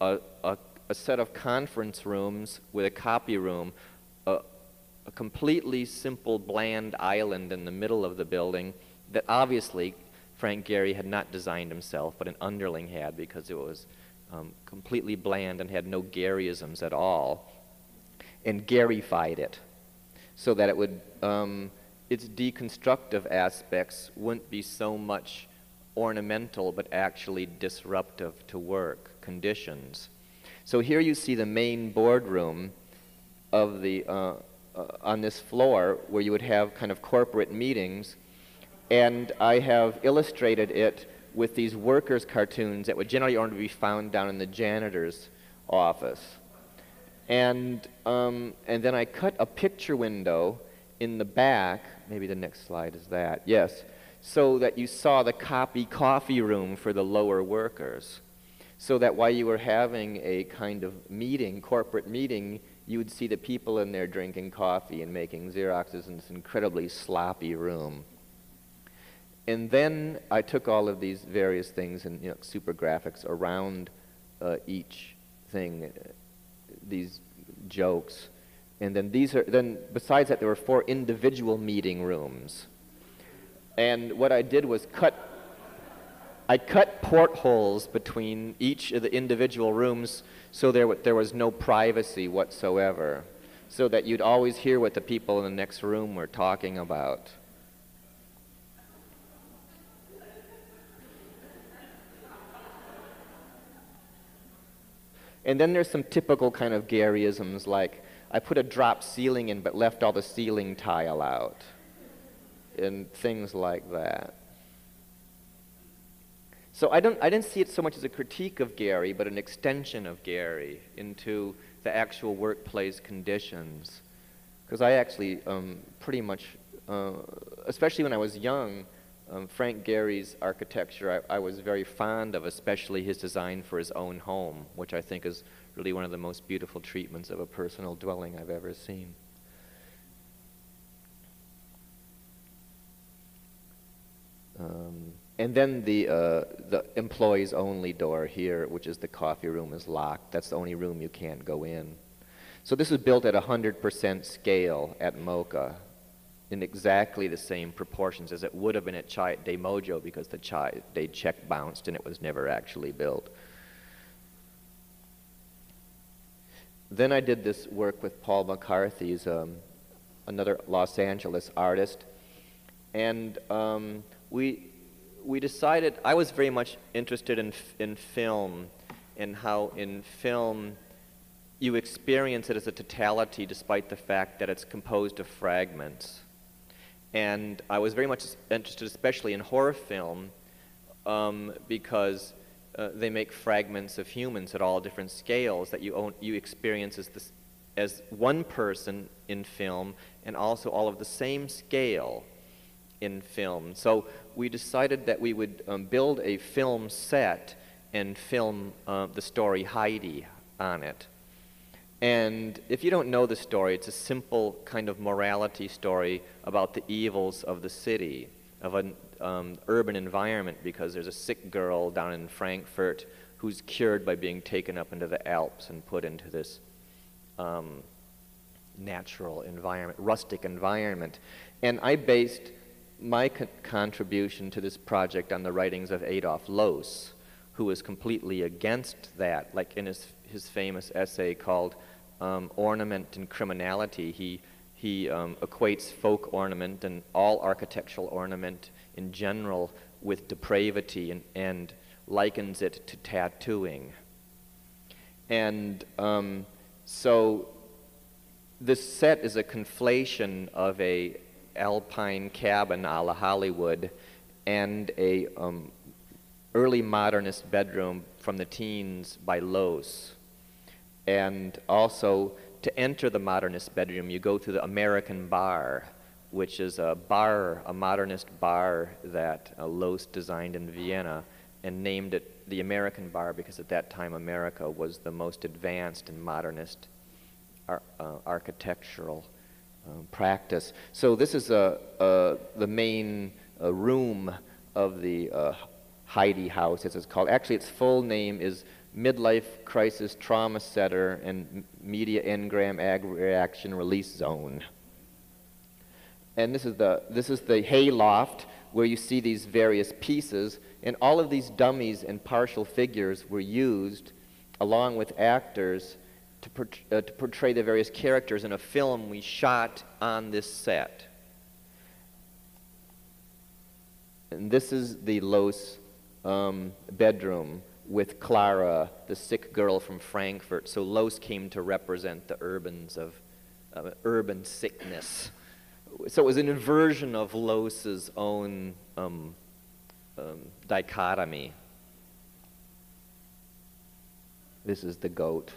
a, a a set of conference rooms with a copy room, a, a completely simple, bland island in the middle of the building that obviously Frank Gehry had not designed himself, but an underling had because it was um, completely bland and had no Gehryisms at all, and Gehryfied it so that it would, um, its deconstructive aspects wouldn't be so much ornamental but actually disruptive to work conditions. So here you see the main boardroom of the, uh, uh, on this floor where you would have kind of corporate meetings. And I have illustrated it with these workers' cartoons that would generally only be found down in the janitor's office. And, um, and then I cut a picture window in the back, maybe the next slide is that, yes, so that you saw the copy coffee room for the lower workers so that while you were having a kind of meeting, corporate meeting, you would see the people in there drinking coffee and making Xeroxes in this incredibly sloppy room. And then I took all of these various things and you know, super graphics around uh, each thing, uh, these jokes. And then these are, then besides that, there were four individual meeting rooms. And what I did was cut I cut portholes between each of the individual rooms so there, there was no privacy whatsoever, so that you'd always hear what the people in the next room were talking about. And then there's some typical kind of Gehryisms like I put a drop ceiling in but left all the ceiling tile out, and things like that. So I, don't, I didn't see it so much as a critique of Gehry, but an extension of Gehry into the actual workplace conditions. because I actually um, pretty much, uh, especially when I was young, um, Frank Gehry's architecture I, I, was very fond of, especially his design for his own home, which I think is really one of the most beautiful treatments of a personal dwelling I've ever seen. Um, and then the, uh, the employees only door here, which is the coffee room, is locked. That's the only room you can't go in. So this was built at 100% scale at MoCA in exactly the same proportions as it would have been at Chiat Day Mojo because the Chai de check bounced and it was never actually built. Then I did this work with Paul McCarthy's, um, another Los Angeles artist, and um, we we decided I was very much interested in in film, and how in film you experience it as a totality despite the fact that it's composed of fragments. And I was very much interested, especially in horror film, um, because uh, they make fragments of humans at all different scales that you, own, you experience as, as one person in film and also all of the same scale in film. So we decided that we would um, build a film set and film uh, the story Heidi on it. And if you don't know the story, it's a simple kind of morality story about the evils of the city, of an um, urban environment, because there's a sick girl down in Frankfurt who's cured by being taken up into the Alps and put into this um, natural environment, rustic environment. And I based my co contribution to this project on the writings of Adolf Loos, who was completely against that, like in his, his famous essay called um, Ornament and Criminality. He, he um, equates folk ornament and all architectural ornament in general with depravity and, and likens it to tattooing. And um, so this set is a conflation of a alpine cabin a la Hollywood and a um, early modernist bedroom from the teens by Loos. And also, to enter the modernist bedroom, you go to the American Bar, which is a bar, a modernist bar that uh, Loos designed in Vienna and named it the American Bar because at that time America was the most advanced and modernist ar uh, architectural um, practice. So this is a the main uh, room of the uh, Heidi House, as it's called. Actually, its full name is Midlife Crisis Trauma Center and Media Engram Abreaction Release Zone. And this is the this is the hay loft where you see these various pieces, and all of these dummies and partial figures were used along with actors to, port uh, to portray the various characters in a film we shot on this set. And this is the Loos um, bedroom with Clara, the sick girl from Frankfurt. So Loos came to represent the urbans of uh, urban sickness. So it was an inversion of Loos's own um, um, dichotomy. This is the goat.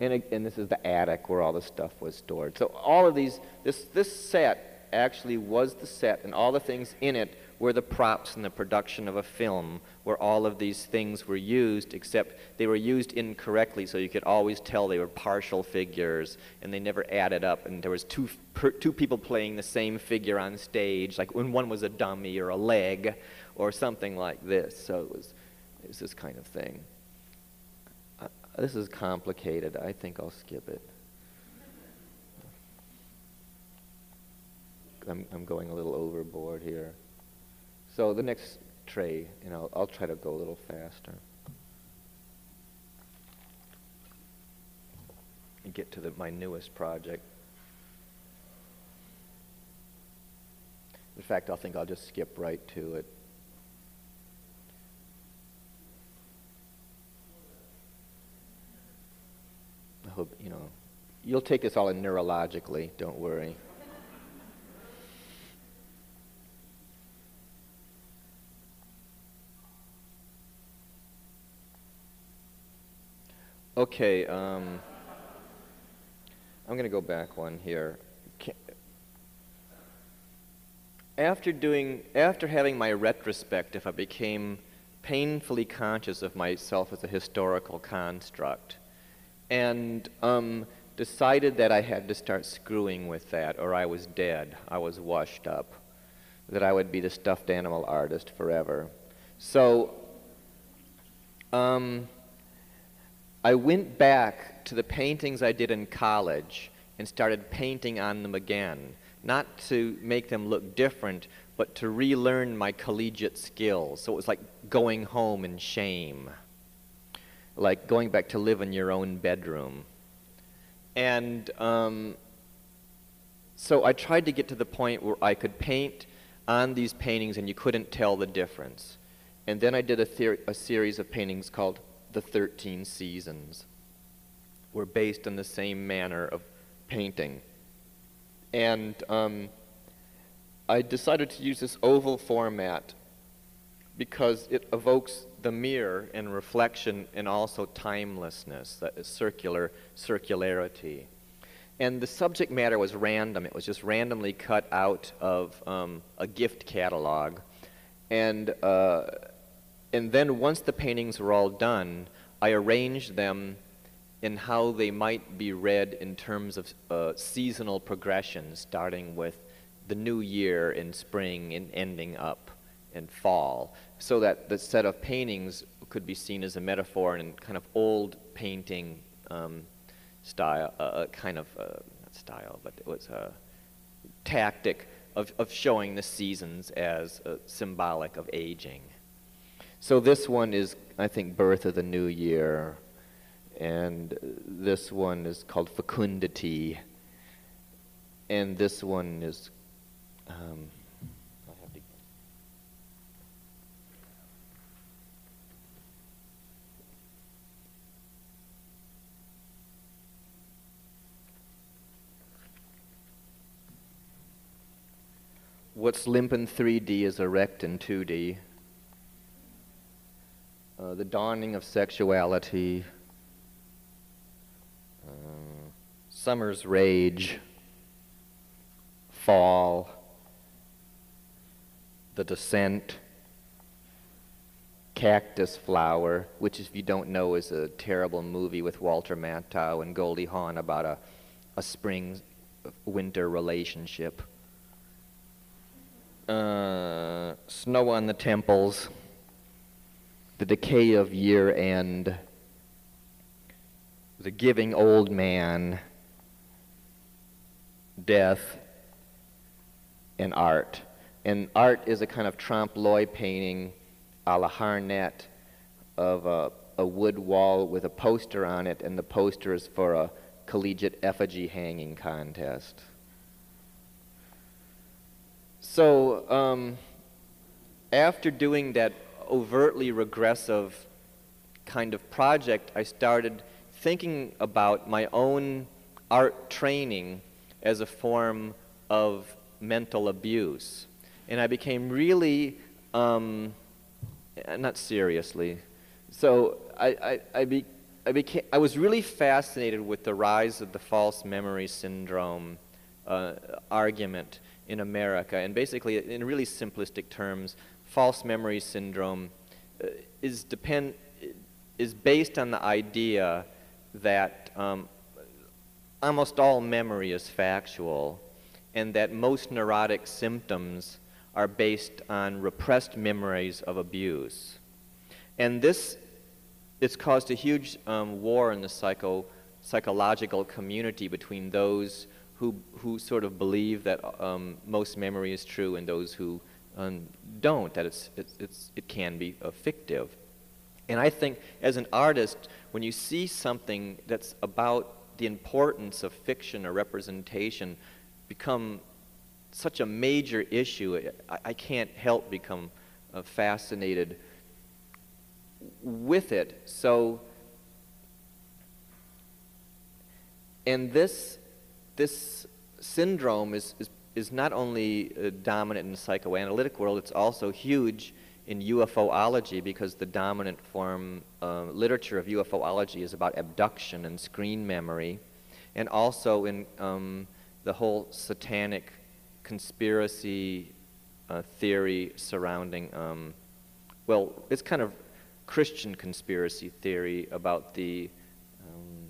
And, and this is the attic where all the stuff was stored. So all of these, this, this set actually was the set, and all the things in it were the props in the production of a film where all of these things were used, except they were used incorrectly, so you could always tell they were partial figures, and they never added up, and there was two, per, two people playing the same figure on stage, like when one was a dummy or a leg or something like this. So it was, it was this kind of thing. Uh, this is complicated. I think I'll skip it. I'm, I'm going a little overboard here. So the next tray, you know, I'll try to go a little faster. And get to the, my newest project. In fact, I think I'll just skip right to it. I hope, you know, you'll take this all in neurologically, don't worry. Okay. Um, I'm going to go back one here. After doing, after having my retrospective, I became painfully conscious of myself as a historical construct, and um, decided that I had to start screwing with that, or I was dead. I was washed up. That I would be the stuffed animal artist forever. So, um, I went back to the paintings I did in college and started painting on them again, not to make them look different, but to relearn my collegiate skills. So it was like going home in shame, like going back to live in your own bedroom. And um, so I tried to get to the point where I could paint on these paintings and you couldn't tell the difference. And then I did a, a series of paintings called the 13 seasons were based on the same manner of painting. And um, I decided to use this oval format because it evokes the mirror and reflection and also timelessness, that is circular circularity. And the subject matter was random. It was just randomly cut out of um, a gift catalog. And uh, and then once the paintings were all done, I arranged them in how they might be read in terms of uh, seasonal progression, starting with the new year in spring and ending up in fall, so that the set of paintings could be seen as a metaphor in kind of old painting um, style, uh, uh kind of, uh, not style, but it was a tactic of, of showing the seasons as uh, symbolic of aging. So this one is, I think, Birth of the New Year. And this one is called Fecundity. And this one is. Um, What's limp in 3D is erect in 2D. Uh, the dawning of sexuality, uh, summer's rage, fall, the descent, cactus flower, which if you don't know is a terrible movie with Walter Matthau and Goldie Hawn about a, a spring winter relationship. Uh, snow on the temples the decay of year end, the giving old man, death, and art. And art is a kind of trompe l'oeil painting a la Harnett of a, a wood wall with a poster on it, and the poster is for a collegiate effigy hanging contest. So, um, after doing that overtly regressive kind of project, I started thinking about my own art training as a form of mental abuse. And I became really, um, not seriously, so I, I, I, be, I, became, I was really fascinated with the rise of the false memory syndrome uh, argument in America. And basically, in really simplistic terms, false memory syndrome uh, is, depend, is based on the idea that um, almost all memory is factual and that most neurotic symptoms are based on repressed memories of abuse. And this, it's caused a huge um, war in the psycho, psychological community between those who, who sort of believe that um, most memory is true and those who um, don't, that it's, it's, it can be fictive. And I think as an artist, when you see something that's about the importance of fiction or representation become such a major issue, I, I can't help become uh, fascinated with it. So, and this, this syndrome is, is is not only uh, dominant in the psychoanalytic world, it's also huge in UFOlogy because the dominant form uh, literature of UFOlogy is about abduction and screen memory. and also in um, the whole satanic conspiracy uh, theory surrounding, um, well, it's kind of Christian conspiracy theory about the um,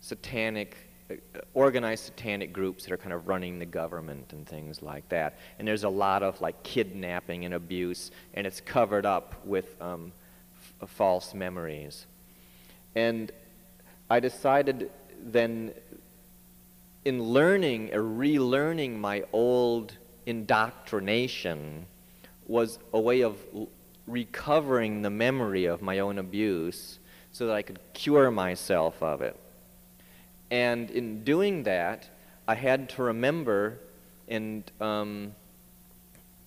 satanic, organized satanic groups that are kind of running the government and things like that. And there's a lot of like kidnapping and abuse, and it's covered up with um, f- false memories. And I decided then, in learning or relearning my old indoctrination, was a way of l- recovering the memory of my own abuse so that I could cure myself of it. And in doing that, I had to remember in, um,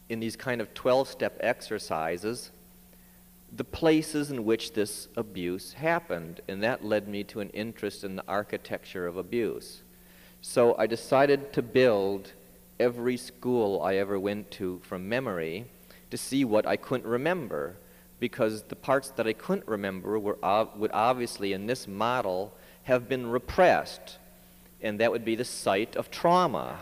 in these kind of 12 step exercises the places in which this abuse happened. And that led me to an interest in the architecture of abuse. So I decided to build every school I ever went to from memory to see what I couldn't remember. Because the parts that I couldn't remember were, would obviously, in this model, have been repressed. And that would be the site of trauma.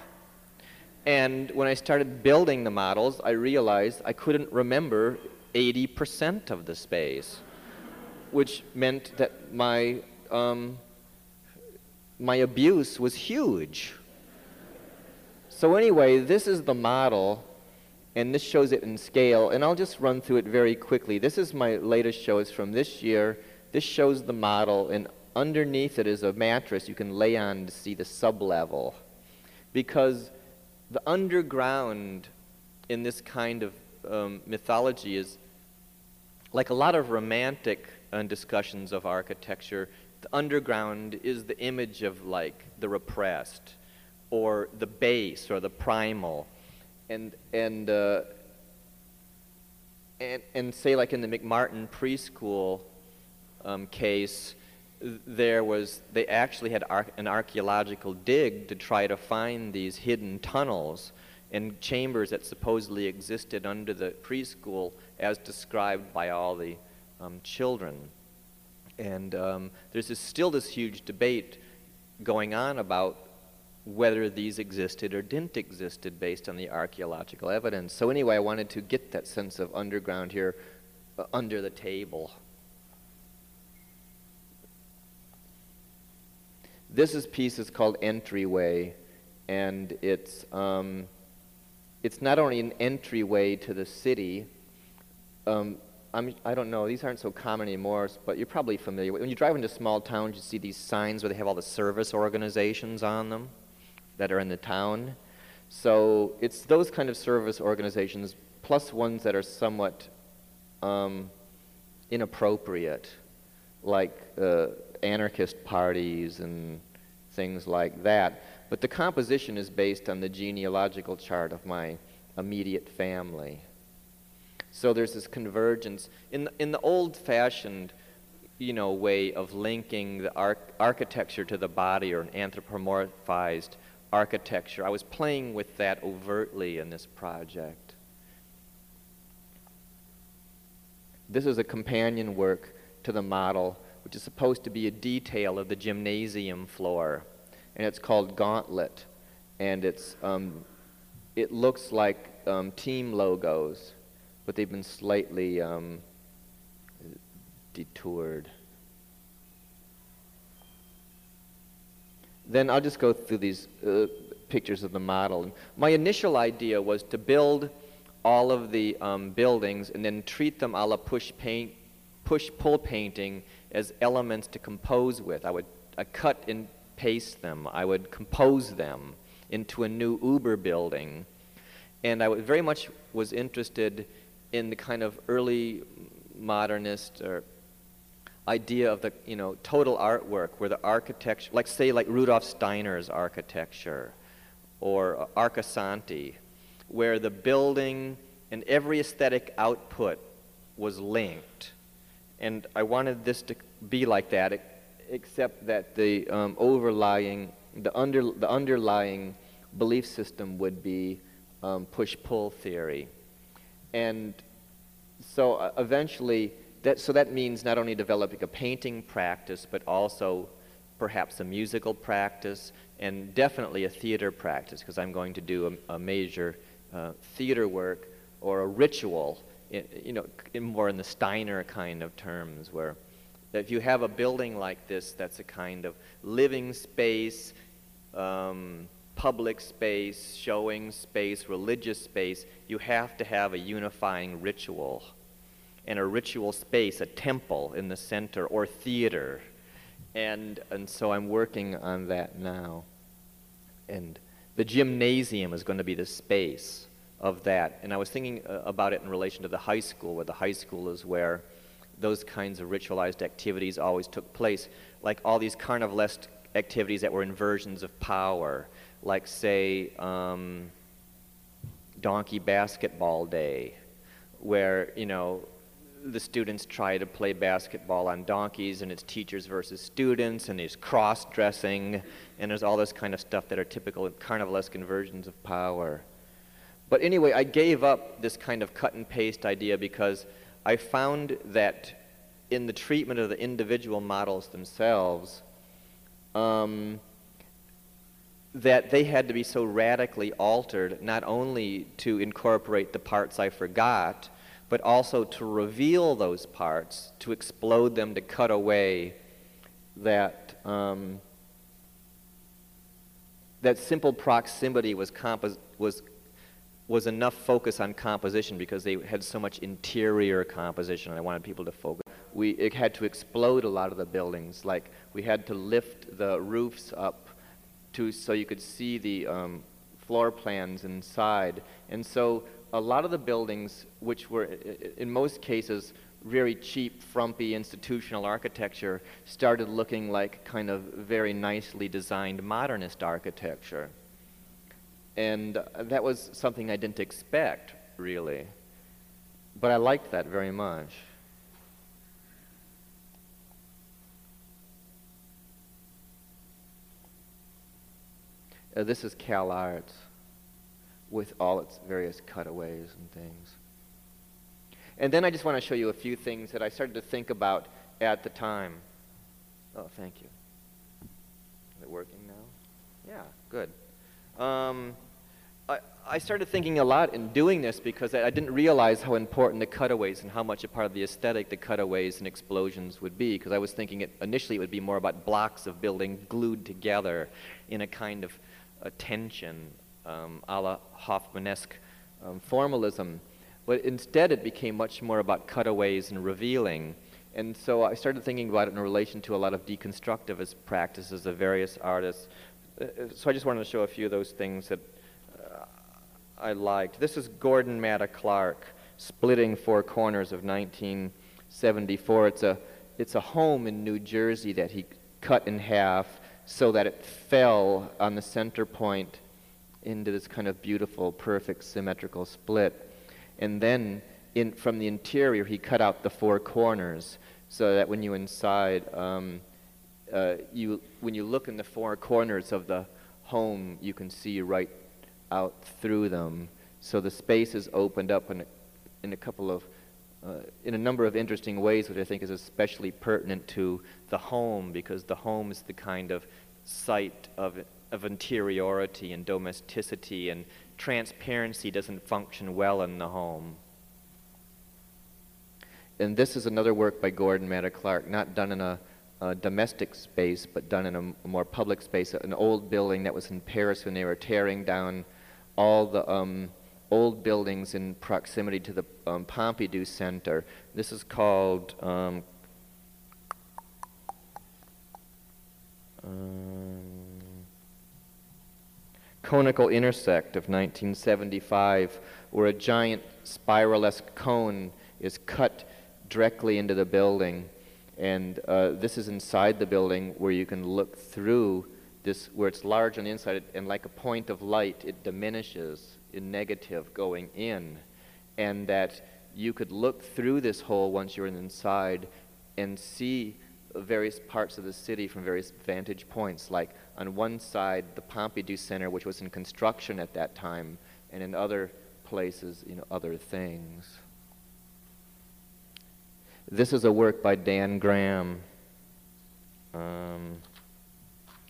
And when I started building the models, I realized I couldn't remember 80% of the space, which meant that my, um, my abuse was huge. So, anyway, this is the model, and this shows it in scale, and I'll just run through it very quickly. This is my latest show, it's from this year. This shows the model, and underneath it is a mattress you can lay on to see the sublevel. Because the underground in this kind of um, mythology is like a lot of romantic uh, discussions of architecture, the underground is the image of like the repressed or the base or the primal. And, and, uh, and, and say like in the McMartin preschool um, case, there was, they actually had ar- an archaeological dig to try to find these hidden tunnels and chambers that supposedly existed under the preschool as described by all the um, children. And um, there's this, still this huge debate going on about whether these existed or didn't existed based on the archaeological evidence. So anyway, I wanted to get that sense of underground here uh, under the table. This is piece is called Entryway, and it's um, it's not only an entryway to the city. Um, I'm, I don't know, these aren't so common anymore, but you're probably familiar. When you drive into small towns, you see these signs where they have all the service organizations on them that are in the town. So it's those kind of service organizations, plus ones that are somewhat um, inappropriate, like uh, anarchist parties and things like that. But the composition is based on the genealogical chart of my immediate family. So there's this convergence. In the, in the old-fashioned, you know, way of linking the arch- architecture to the body or an anthropomorphized architecture, I was playing with that overtly in this project. This is a companion work to the model, which is supposed to be a detail of the gymnasium floor and it's called Gauntlet, and it's um, it looks like um, team logos, but they've been slightly um, detoured. Then I'll just go through these uh, pictures of the model. My initial idea was to build all of the um, buildings and then treat them a la push paint, push pull painting as elements to compose with. I would I cut and paste them. I would compose them into a new Uber building. And I very much was interested in the kind of early modernist or idea of the you know total artwork where the architecture like say like Rudolf Steiner's architecture or Arcosanti where the building and every aesthetic output was linked and I wanted this to be like that except that the um, overlying, the, under, the underlying belief system would be um, push-pull theory. And so uh, eventually, that, so that means not only developing a painting practice, but also perhaps a musical practice, and definitely a theater practice, because I'm going to do a, a major uh, theater work or a ritual, you know, in more in the Steiner kind of terms, where if you have a building like this that's a kind of living space, um, public space, showing space, religious space, you have to have a unifying ritual. And a ritual space, a temple in the center, or theater. And, and so I'm working on that now. And the gymnasium is going to be the space of that. And I was thinking uh, about it in relation to the high school, where the high school is where those kinds of ritualized activities always took place, like all these carnivalesque activities that were inversions of power, like, say, um, Donkey Basketball Day, where, you know, the students try to play basketball on donkeys, and it's teachers versus students, and there's cross dressing, and there's all this kind of stuff that are typical carnivalesque inversions of power. But anyway, I gave up this kind of cut and paste idea because I found that in the treatment of the individual models themselves, um, that they had to be so radically altered, not only to incorporate the parts I forgot, but also to reveal those parts, to explode them, to cut away that, um, that simple proximity was, was was enough focus on composition because they had so much interior composition and I wanted people to focus. We it had to explode a lot of the buildings. Like we had to lift the roofs up to so you could see the um, floor plans inside. And so a lot of the buildings, which were in most cases very cheap, frumpy institutional architecture, started looking like kind of very nicely designed modernist architecture. And that was something I didn't expect, really. But I liked that very much. Uh, this is Cal Arts with all its various cutaways and things. And then I just want to show you a few things that I started to think about at the time. Oh, thank you. Is it working now? Yeah, good. Um, I, started thinking a lot in doing this because I, I didn't realize how important the cutaways and how much a part of the aesthetic the cutaways and explosions would be. Because I was thinking it, initially it would be more about blocks of building glued together in a kind of a tension, um, a la Hofmannesque um, formalism. But instead, it became much more about cutaways and revealing. And so I started thinking about it in relation to a lot of deconstructivist practices of various artists. Uh, uh, so I just wanted to show a few of those things that I liked. This is Gordon Matta Clark, Splitting Four Corners of 1974. It's a, it's a home in New Jersey that he cut in half so that it fell on the center point into this kind of beautiful, perfect, symmetrical split. And then in, from the interior, he cut out the four corners so that when you inside, um, uh, you, when you look in the four corners of the home, you can see right out through them. So the space is opened up in a, in a couple of, uh, in a number of interesting ways, which I think is especially pertinent to the home, because the home is the kind of site of, of interiority and domesticity, and transparency doesn't function well in the home. And this is another work by Gordon Matta Clark, not done in a domestic space, but done in a, a, more public space, an old building that was in Paris when they were tearing down all the um, old buildings in proximity to the um, Pompidou Center. This is called um, um Conical Intersect of 1975, where a giant spiralesque cone is cut directly into the building. And uh, this is inside the building where you can look through this, where it's large on the inside, and like a point of light, it diminishes in negative going in. And that you could look through this hole once you're inside and see various parts of the city from various vantage points. Like on one side, the Pompidou Center, which was in construction at that time, and in other places, you know, other things. This is a work by Dan Graham. Um,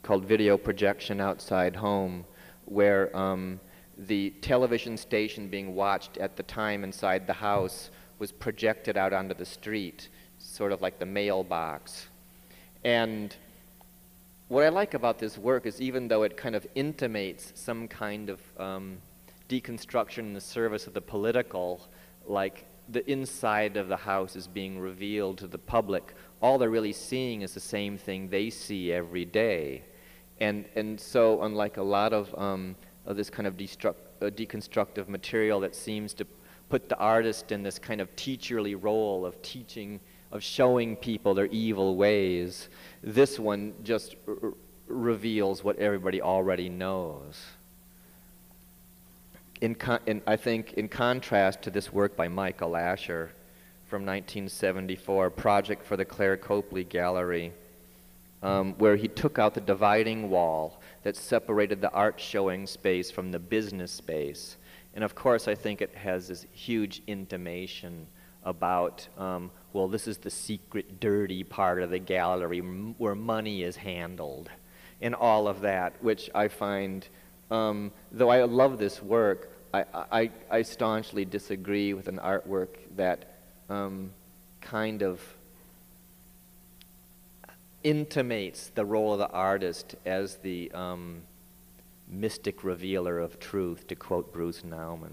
called Video Projection Outside Home, where um, the television station being watched at the time inside the house was projected out onto the street, sort of like the mailbox. And what I like about this work is even though it kind of intimates some kind of um, deconstruction in the service of the political, like the inside of the house is being revealed to the public, all they're really seeing is the same thing they see every day. And, and so, unlike a lot of, um, of this kind of destruct, uh, deconstructive material that seems to put the artist in this kind of teacherly role of teaching, of showing people their evil ways, this one just reveals what everybody already knows. In, in, I think, in contrast to this work by Michael Asher from 1974, Project for the Claire Copley Gallery, um, where he took out the dividing wall that separated the art showing space from the business space. And of course, I think it has this huge intimation about, um, well, this is the secret, dirty part of the gallery where money is handled, and all of that, which I find, um, though I love this work, I, I, I staunchly disagree with an artwork that um, kind of intimates the role of the artist as the um, mystic revealer of truth, to quote Bruce Nauman.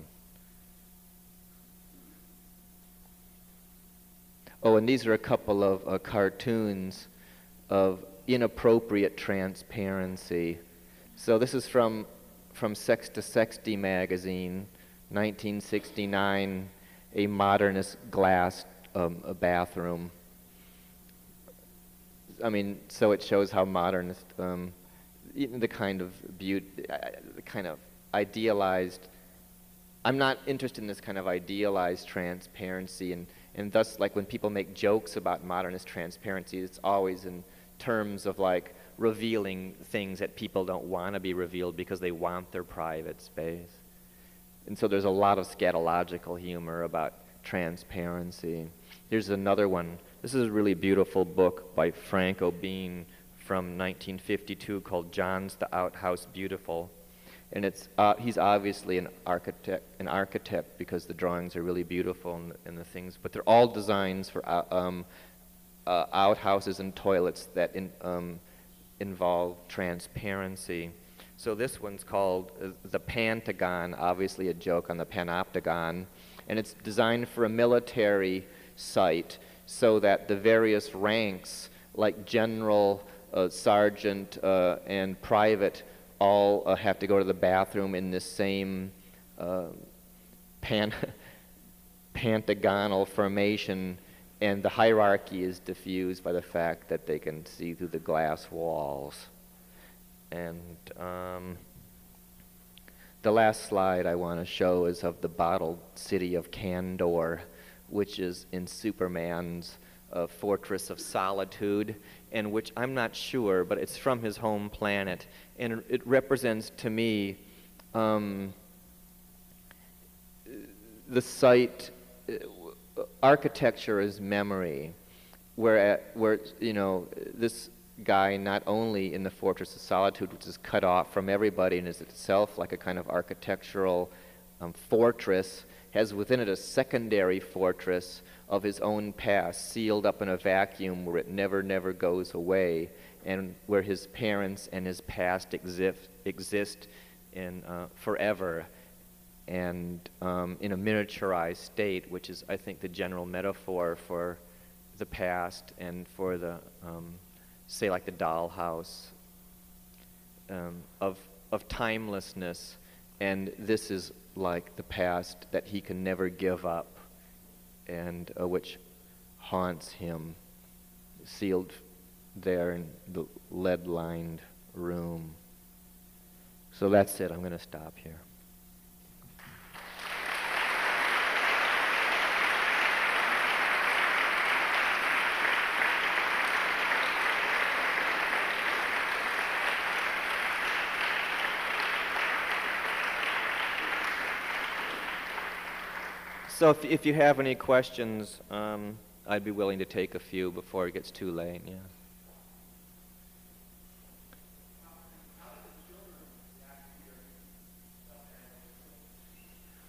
Oh, and these are a couple of uh, cartoons of inappropriate transparency. So this is from from Sex to Sexty magazine, 1969, a modernist glass um, a bathroom. I mean, so it shows how modernist, um, the kind of beauty, uh, the kind of idealized. I'm not interested in this kind of idealized transparency, and, and thus, like when people make jokes about modernist transparency, it's always in terms of like revealing things that people don't want to be revealed because they want their private space. And so there's a lot of scatological humor about transparency. Here's another one. This is a really beautiful book by Frank O'Bean from 1952 called John's the Outhouse Beautiful. And it's, uh, he's obviously an architect, an architect because the drawings are really beautiful and, and the things, but they're all designs for uh, um, uh, outhouses and toilets that in, um, involve transparency. So this one's called uh, the Pentagon, obviously a joke on the Panopticon, and it's designed for a military site so that the various ranks, like general, uh, sergeant, uh, and private, all uh, have to go to the bathroom in this same uh, pan [laughs] pentagonal formation and the hierarchy is diffused by the fact that they can see through the glass walls. And um, the last slide I want to show is of the bottled city of Kandor, which is in Superman's uh, Fortress of Solitude, and which I'm not sure, but it's from his home planet. And it represents to me um, the site. Uh, architecture is memory, where, where you know this guy not only in the Fortress of Solitude, which is cut off from everybody and is itself like a kind of architectural um, fortress, has within it a secondary fortress of his own past, sealed up in a vacuum where it never, never goes away, and where his parents and his past exist, exist in uh, forever and um, in a miniaturized state, which is, I think, the general metaphor for the past and for the, um, say, like the dollhouse um, of, of timelessness. And this is like the past that he can never give up and uh, which haunts him, sealed there in the lead lined room. So that's it. I'm going to stop here. so if, if you have any questions, um, I'd be willing to take a few before it gets too late. Yeah.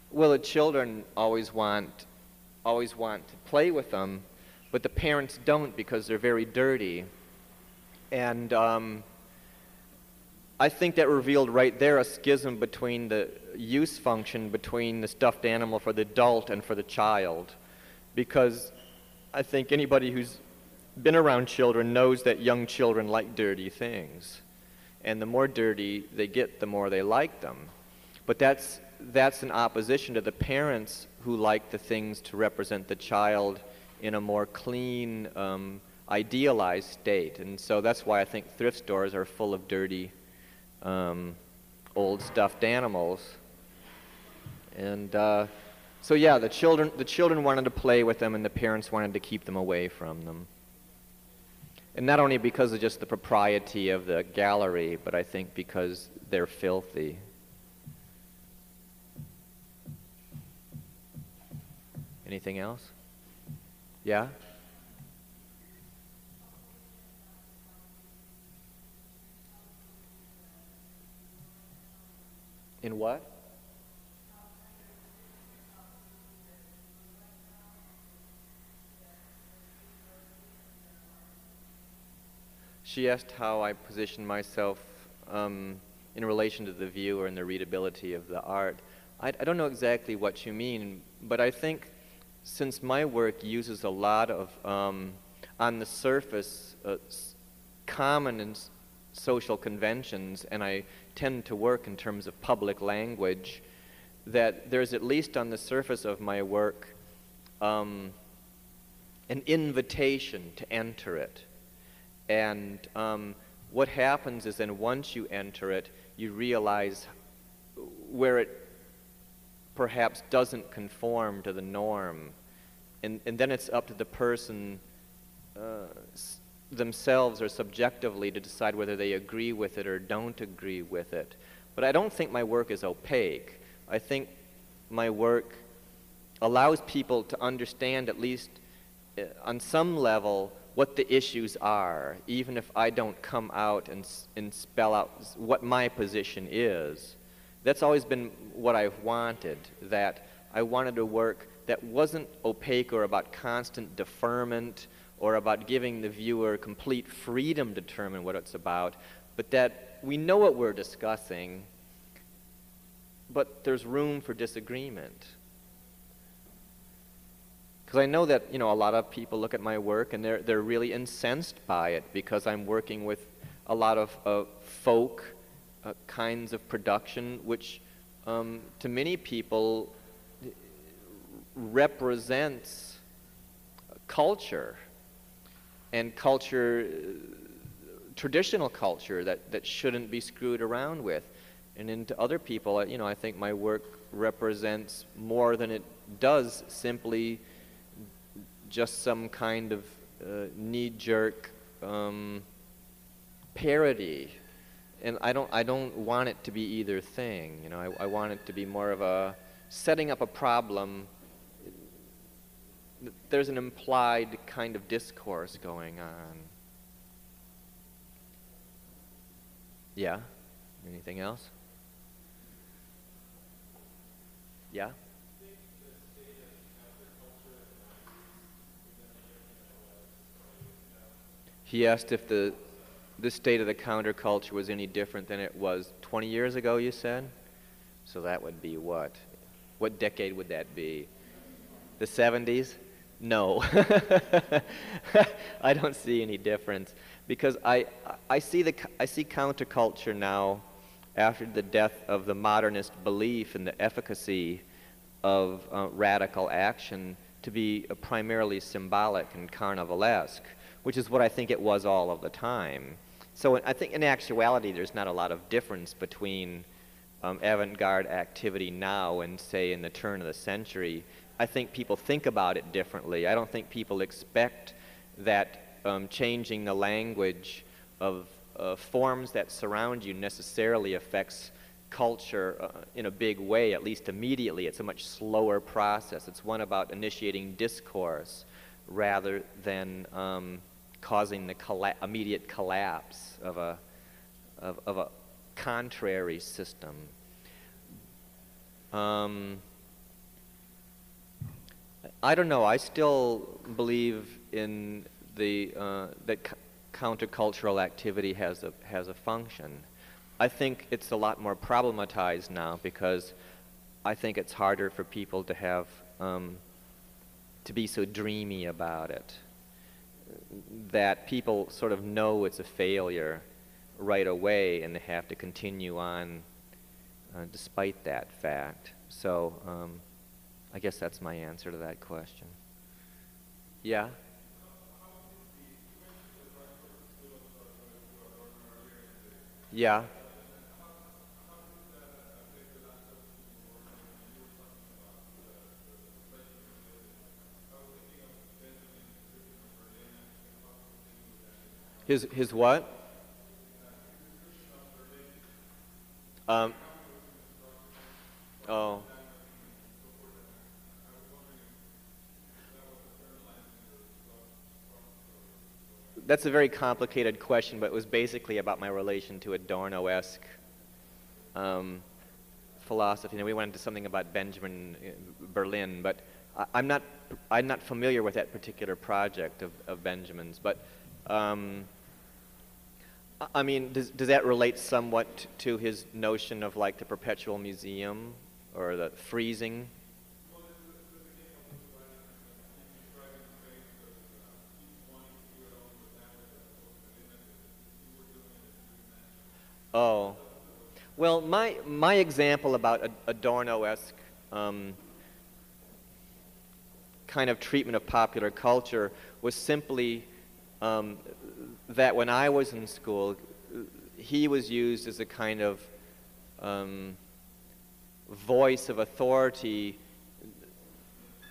Well, the children always want, always want to play with them, but the parents don't because they're very dirty, and. Um, I think that revealed right there a schism between the use function between the stuffed animal for the adult and for the child. Because I think anybody who's been around children knows that young children like dirty things. And the more dirty they get, the more they like them. But that's, that's in opposition to the parents who like the things to represent the child in a more clean, um, idealized state. And so that's why I think thrift stores are full of dirty, um, old stuffed animals. And uh, so yeah, the children, the children wanted to play with them and the parents wanted to keep them away from them. And not only because of just the propriety of the gallery, but I think because they're filthy. Anything else? Yeah? In what? She asked how I position myself um, in relation to the viewer and the readability of the art. I, I, don't know exactly what you mean, but I think since my work uses a lot of, um, on the surface, uh, common and social conventions, and I tend to work in terms of public language, that there's at least on the surface of my work um, an invitation to enter it. And um, what happens is then once you enter it, you realize where it perhaps doesn't conform to the norm. And, and then it's up to the person uh, themselves or subjectively to decide whether they agree with it or don't agree with it. But I don't think my work is opaque. I think my work allows people to understand, at least uh, on some level, what the issues are, even if I don't come out and, and spell out what my position is. That's always been what I've wanted, that I wanted a work that wasn't opaque or about constant deferment or about giving the viewer complete freedom to determine what it's about, but that we know what we're discussing, but there's room for disagreement. Because I know that, you know, a lot of people look at my work and they're, they're really incensed by it because I'm working with a lot of uh, folk uh, kinds of production, which um, to many people represents culture and culture, traditional culture that, that shouldn't be screwed around with. And into other people, you know, I think my work represents more than it does simply just some kind of uh, knee-jerk um, parody. And I don't, I don't want it to be either thing. You know, I, I want it to be more of a setting up a problem. There's an implied kind of discourse going on. Yeah? Anything else? Yeah? He asked if the, the state of the counterculture was any different than it was 20 years ago, you said? So that would be what? What decade would that be? The 70s? No. [laughs] I don't see any difference because I, I, see the, I see counterculture now after the death of the modernist belief in the efficacy of uh, radical action to be primarily symbolic and carnivalesque which is what I think it was all of the time. So I think in actuality, there's not a lot of difference between um, avant-garde activity now and say in the turn of the century. I think people think about it differently. I don't think people expect that um, changing the language of uh, forms that surround you necessarily affects culture uh, in a big way, at least immediately. It's a much slower process. It's one about initiating discourse rather than um, causing the colla immediate collapse of a, of, of a contrary system. Um, I don't know. I still believe in the uh, that countercultural activity has a has a function. I think it's a lot more problematized now because I think it's harder for people to have um, to be so dreamy about it. That people sort of know it's a failure right away and they have to continue on uh, despite that fact. So um, I guess that's my answer to that question. Yeah? Yeah. His, his what? Um, oh. That's a very complicated question, but it was basically about my relation to Adorno-esque um, philosophy. Know, we went into something about Benjamin uh, Berlin, but I, am not I'm not familiar with that particular project of, of Benjamin's. But um, I mean, does, does that relate somewhat to his notion of like the perpetual museum or the freezing? Oh, well, my, my example about Adorno-esque um, kind of treatment of popular culture was simply um, that when I was in school, he was used as a kind of um, voice of authority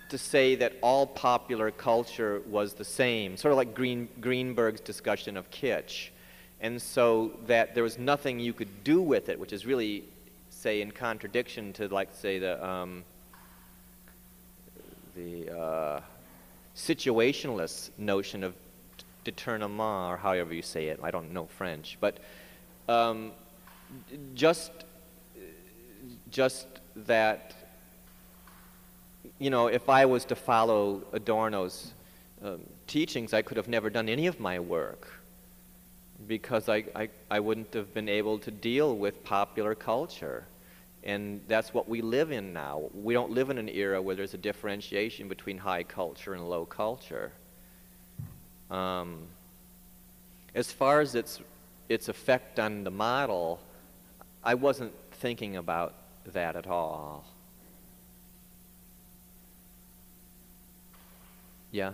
to say that all popular culture was the same, sort of like Green, Greenberg's discussion of kitsch. And so that there was nothing you could do with it, which is really, say, in contradiction to, like, say, the, um, the uh, situationalist notion of détournement, or however you say it. I don't know French, but um, just just that you know, if I was to follow Adorno's um, teachings, I could have never done any of my work because I, I, I wouldn't have been able to deal with popular culture. And that's what we live in now. We don't live in an era where there's a differentiation between high culture and low culture. Um, as far as its, its effect on the model, I wasn't thinking about that at all. Yeah?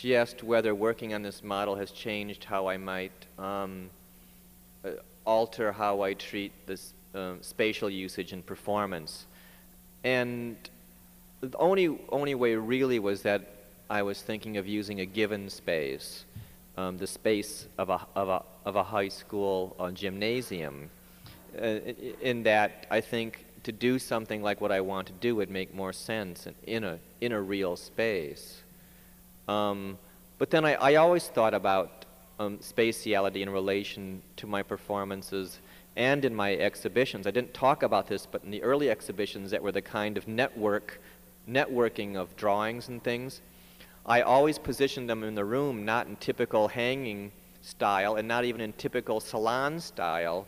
She asked whether working on this model has changed how I might um, uh, alter how I treat this uh, spatial usage and performance. And the only, only way really was that I was thinking of using a given space, um, the space of a, of a, of a high school uh, gymnasium, uh, in that I think to do something like what I want to do would make more sense in a, in a real space. Um, but then I, I, always thought about um, spatiality in relation to my performances and in my exhibitions. I didn't talk about this, but in the early exhibitions that were the kind of network, networking of drawings and things, I always positioned them in the room not in typical hanging style and not even in typical salon style,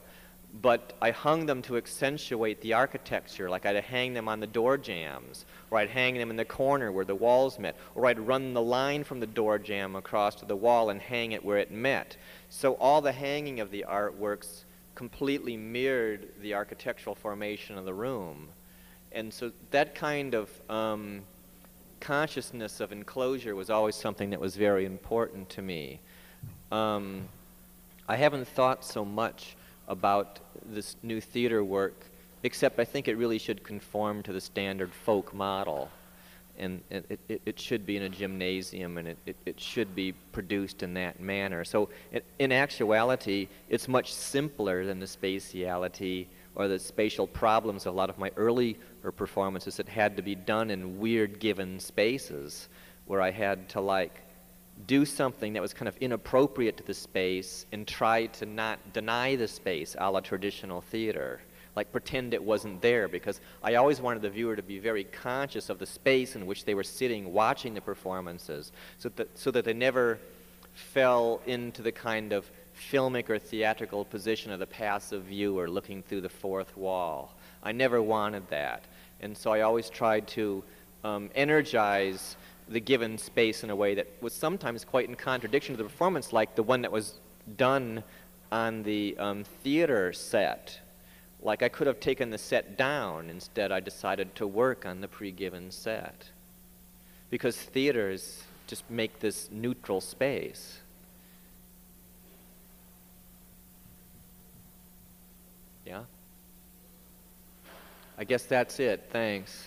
but I hung them to accentuate the architecture, like I'd hang them on the door jambs, or I'd hang them in the corner where the walls met, or I'd run the line from the door jamb across to the wall and hang it where it met. So all the hanging of the artworks completely mirrored the architectural formation of the room. And so that kind of um, consciousness of enclosure was always something that was very important to me. Um, I haven't thought so much about this new theater work, except I think it really should conform to the standard folk model. And it, it, it should be in a gymnasium and it, it, it should be produced in that manner. So, it, in actuality, it's much simpler than the spatiality or the spatial problems of a lot of my earlier performances that had to be done in weird given spaces where I had to like do something that was kind of inappropriate to the space and try to not deny the space a la traditional theater. Like pretend it wasn't there because I always wanted the viewer to be very conscious of the space in which they were sitting watching the performances so that, so that they never fell into the kind of filmic or theatrical position of the passive viewer looking through the fourth wall. I never wanted that. And so I always tried to um, energize the given space in a way that was sometimes quite in contradiction to the performance, like the one that was done on the um, theater set. Like I could have taken the set down, instead I decided to work on the pre-given set. Because theaters just make this neutral space. Yeah? I guess that's it. Thanks.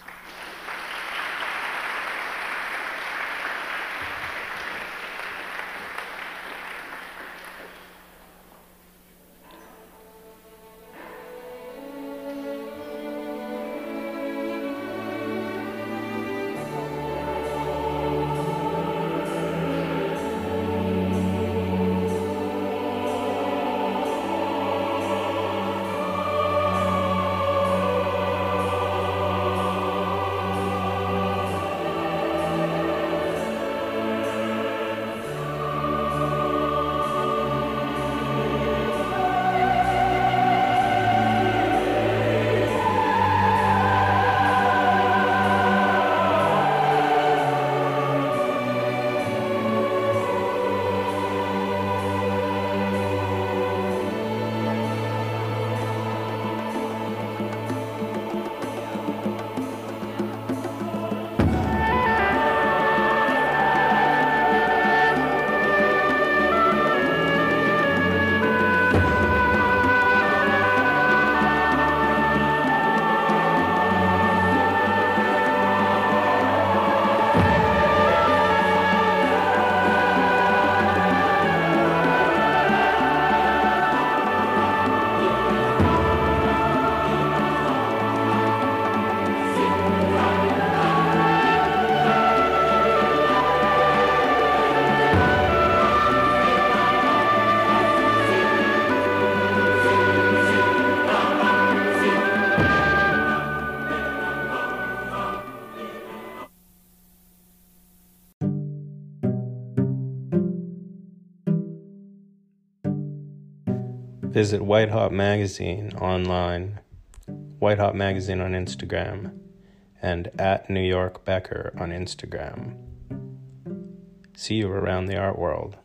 Visit White Hot Magazine online, White Hot Magazine on Instagram, and at Noah Becker on Instagram. See you around the art world.